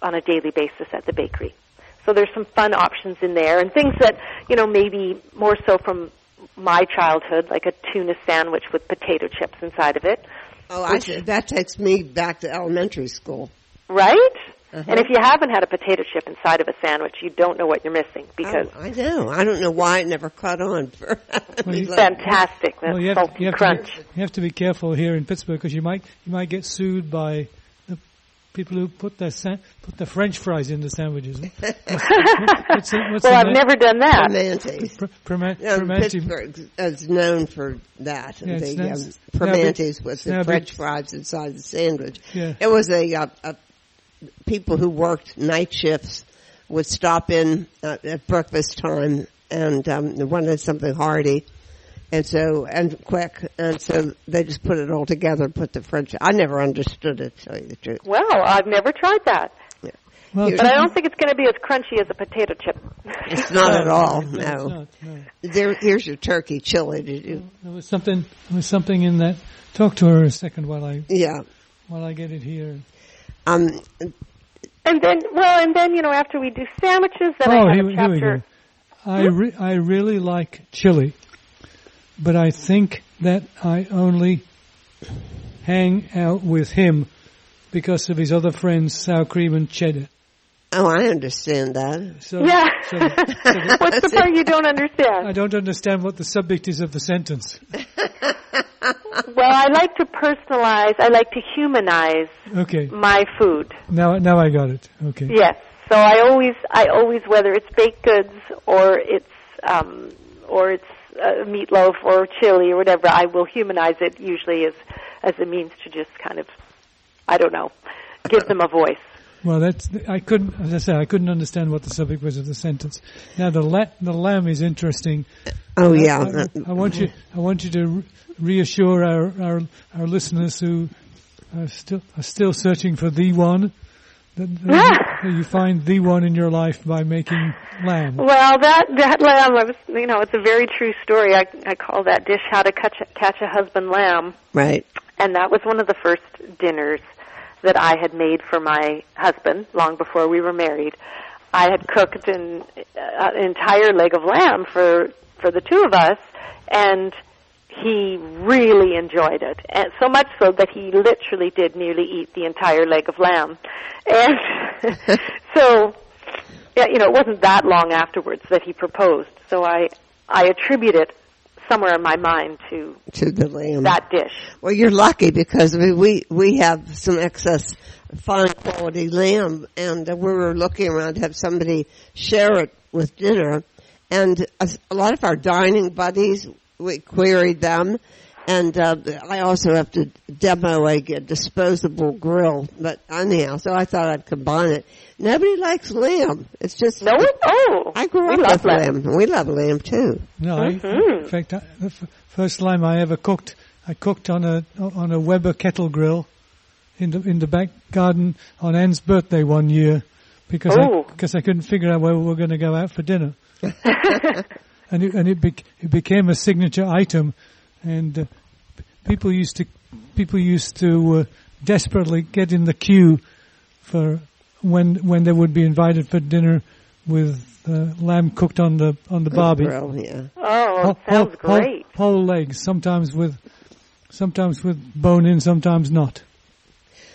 [SPEAKER 6] on a daily basis at the bakery. So there's some fun options in there and things that you know maybe more so from my childhood, like a tuna sandwich with potato chips inside of it,
[SPEAKER 1] Oh, I see. That takes me back to elementary school.
[SPEAKER 6] right?
[SPEAKER 1] Uh-huh.
[SPEAKER 6] And if you haven't had a potato chip inside of a sandwich, you don't know what you're missing because
[SPEAKER 1] Oh, I know. I don't know why it never caught on. For
[SPEAKER 3] Well, you-
[SPEAKER 6] fantastic. That
[SPEAKER 3] Well, you have,
[SPEAKER 6] salty
[SPEAKER 3] you have
[SPEAKER 6] crunch.
[SPEAKER 3] to be, you have to be careful here in Pittsburgh because you might you might get sued by the people who put their sa- put the French fries in the sandwiches. What's, what's the, what's
[SPEAKER 6] well, I've
[SPEAKER 3] na-
[SPEAKER 6] never done that.
[SPEAKER 1] Primanti's.
[SPEAKER 3] Pr- Priman-
[SPEAKER 1] Um, Pittsburgh is known for that.
[SPEAKER 3] Yeah,
[SPEAKER 1] the
[SPEAKER 3] snap-
[SPEAKER 1] um,
[SPEAKER 3] snap
[SPEAKER 1] Primanti's
[SPEAKER 3] it-
[SPEAKER 1] with the
[SPEAKER 3] snap.
[SPEAKER 1] French fries inside the sandwich.
[SPEAKER 3] Yeah.
[SPEAKER 1] It was a, uh, a people who worked night shifts would stop in uh, at breakfast time and um, wanted something hearty. And so, and quick, and so they just put it all together, and put the French, I never understood it, to tell you the truth.
[SPEAKER 6] Well, I've never tried that.
[SPEAKER 3] well,
[SPEAKER 6] But I don't think it's going to be as crunchy as a potato chip.
[SPEAKER 1] It's not at all,
[SPEAKER 3] it's
[SPEAKER 1] no.
[SPEAKER 3] not, no.
[SPEAKER 1] There, here's your turkey chili, did you?
[SPEAKER 3] There was something there was something in that. Talk to her a second while I
[SPEAKER 1] Yeah.
[SPEAKER 3] while I get it here.
[SPEAKER 1] Um,
[SPEAKER 6] And then, well, and then, you know, after we do sandwiches, then
[SPEAKER 3] oh,
[SPEAKER 6] I have
[SPEAKER 3] here,
[SPEAKER 6] a
[SPEAKER 3] here we go. I re- I really like chili, but I think that I only hang out with him because of his other friends, sour cream and cheddar.
[SPEAKER 1] oh, I understand that.
[SPEAKER 3] So,
[SPEAKER 6] Yeah.
[SPEAKER 3] so, so
[SPEAKER 6] What's the part you don't understand?
[SPEAKER 3] I don't understand what the subject is of the sentence.
[SPEAKER 6] Well, I like to personalize. I like to humanize
[SPEAKER 3] Okay,
[SPEAKER 6] my food.
[SPEAKER 3] now now I got it. Okay.
[SPEAKER 6] Yes. So I always, I always, whether it's baked goods or it's, um, or it's uh, meatloaf or chili or whatever, I will humanize it usually as, as a means to just kind of, I don't know, give them a voice.
[SPEAKER 3] Well, that's I couldn't, as I said, I couldn't understand what the subject was of the sentence. Now the la- the lamb is interesting.
[SPEAKER 1] Oh
[SPEAKER 3] I,
[SPEAKER 1] yeah.
[SPEAKER 3] I, I want you, I want you to re- reassure our, our our listeners who are still are still searching for the one that, that you find the one in your life by making lamb.
[SPEAKER 6] Well, that that lamb, I was, you know, it's a very true story. I I call that dish "How to Catch a, Catch a Husband Lamb,"
[SPEAKER 1] Right.
[SPEAKER 6] and that was one of the first dinners that I had made for my husband long before we were married. I had cooked an, uh, an entire leg of lamb for for the two of us, and he really enjoyed it, and so much so that he literally did nearly eat the entire leg of lamb. And so, yeah, you know, it wasn't that long afterwards that he proposed. So I I attribute it somewhere in my mind to
[SPEAKER 1] To the lamb.
[SPEAKER 6] that dish.
[SPEAKER 1] Well, you're lucky because we we, we have some excess fine quality lamb, and we were looking around to have somebody share it with dinner. And a, a lot of our dining buddies, we queried them, and uh, I also have to demo a, a disposable grill. But anyhow, so I thought I'd combine it. Nobody likes lamb. It's just
[SPEAKER 6] No one? Oh,
[SPEAKER 1] I grew up
[SPEAKER 6] love
[SPEAKER 1] with lamb. We love lamb too.
[SPEAKER 3] No, I,
[SPEAKER 6] Mhm.
[SPEAKER 3] in fact, I, the f- first lamb I ever cooked, I cooked on a on a Weber kettle grill in the in the back garden on Anne's birthday one year because
[SPEAKER 6] Oh.
[SPEAKER 3] I, because I couldn't figure out where we were going to go out for dinner, and it, and it, bec it became a signature item, and uh, people used to people used to uh, desperately get in the queue for when when they would be invited for dinner with uh, lamb cooked on the on the barbie.
[SPEAKER 1] Grill, yeah.
[SPEAKER 6] Oh,
[SPEAKER 3] Whole-
[SPEAKER 6] sounds
[SPEAKER 3] whole-
[SPEAKER 6] great.
[SPEAKER 3] Whole, whole legs, sometimes with, sometimes with bone in, sometimes not.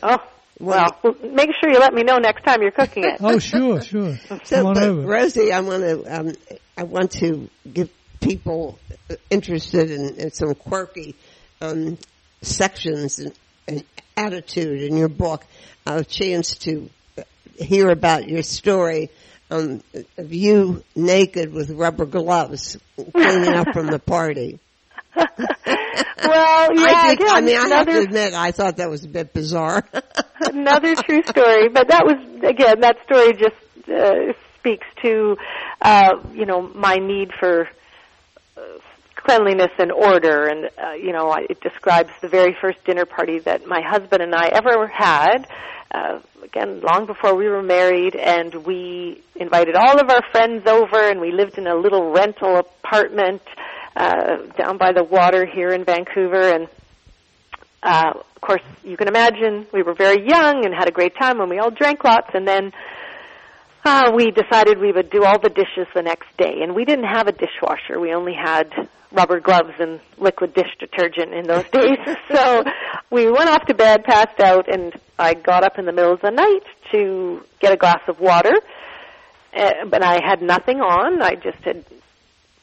[SPEAKER 6] Oh, well, well, make sure you let me know next time you're cooking it.
[SPEAKER 3] Oh, sure, sure.
[SPEAKER 1] So,
[SPEAKER 3] Come on
[SPEAKER 1] but
[SPEAKER 3] over.
[SPEAKER 1] Rosie, I want to um, I want to give people interested in, in some quirky um, sections and, and attitude in your book a chance to hear about your story um, of you naked with rubber gloves cleaning up from the party.
[SPEAKER 6] well, yeah,
[SPEAKER 1] I, think,
[SPEAKER 6] again,
[SPEAKER 1] I mean, I have to admit, I thought that was a bit bizarre.
[SPEAKER 6] another true story. But that was again, that story just uh, speaks to, uh, you know, my need for uh, cleanliness and order, and uh, you know, it describes the very first dinner party that my husband and I ever had. Uh, again, long before we were married, and we invited all of our friends over, and we lived in a little rental apartment uh, down by the water here in Vancouver, and uh, of course, you can imagine we were very young and had a great time when we all drank lots, and then uh, we decided we would do all the dishes the next day. And we didn't have a dishwasher; we only had rubber gloves and liquid dish detergent in those days. so we went off to bed, passed out, and I got up in the middle of the night to get a glass of water. Uh, but I had nothing on. I just had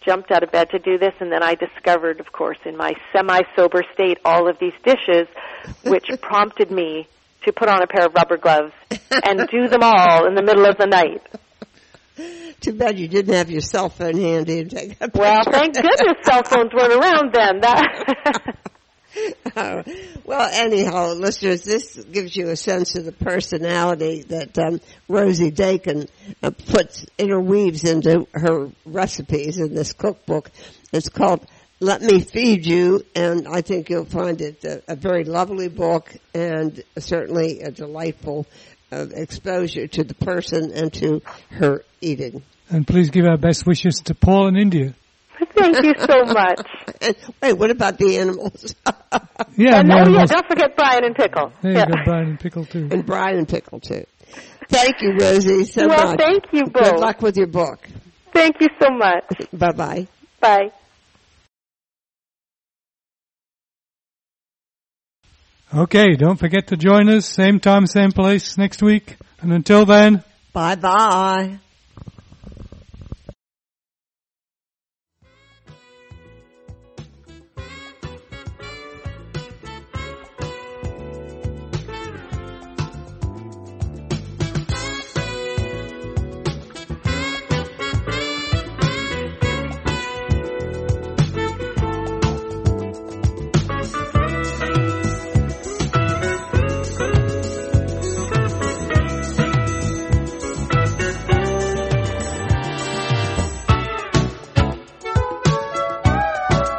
[SPEAKER 6] jumped out of bed to do this, and then I discovered, of course, in my semi-sober state, all of these dishes, which prompted me to put on a pair of rubber gloves and do them all in the middle of the night.
[SPEAKER 1] Too bad you didn't have your cell phone handy and take a
[SPEAKER 6] Well, thank goodness cell phones weren't around then. That
[SPEAKER 1] Uh, well, anyhow, listeners, this gives you a sense of the personality that um, Rosie Daykin uh, puts interweaves into her recipes in this cookbook. It's called "Let Me Feed You," and I think you'll find it a, a very lovely book and certainly a delightful uh, exposure to the person and to her eating.
[SPEAKER 3] And please give our best wishes to Paul in India.
[SPEAKER 6] thank you so much.
[SPEAKER 1] And wait, what about the animals?
[SPEAKER 3] Yeah,
[SPEAKER 6] and
[SPEAKER 3] no,
[SPEAKER 6] oh yeah, don't forget Brian and Pickle.
[SPEAKER 3] there you
[SPEAKER 6] Yeah.
[SPEAKER 3] go, Brian and Pickle too.
[SPEAKER 1] and Brian and Pickle too. Thank you, Rosie, so
[SPEAKER 6] well,
[SPEAKER 1] much.
[SPEAKER 6] thank you
[SPEAKER 1] Good luck with your book.
[SPEAKER 6] Thank you so much.
[SPEAKER 1] Bye bye.
[SPEAKER 6] Bye.
[SPEAKER 3] Okay, don't forget to join us, same time, same place next week. And until then,
[SPEAKER 1] Bye bye.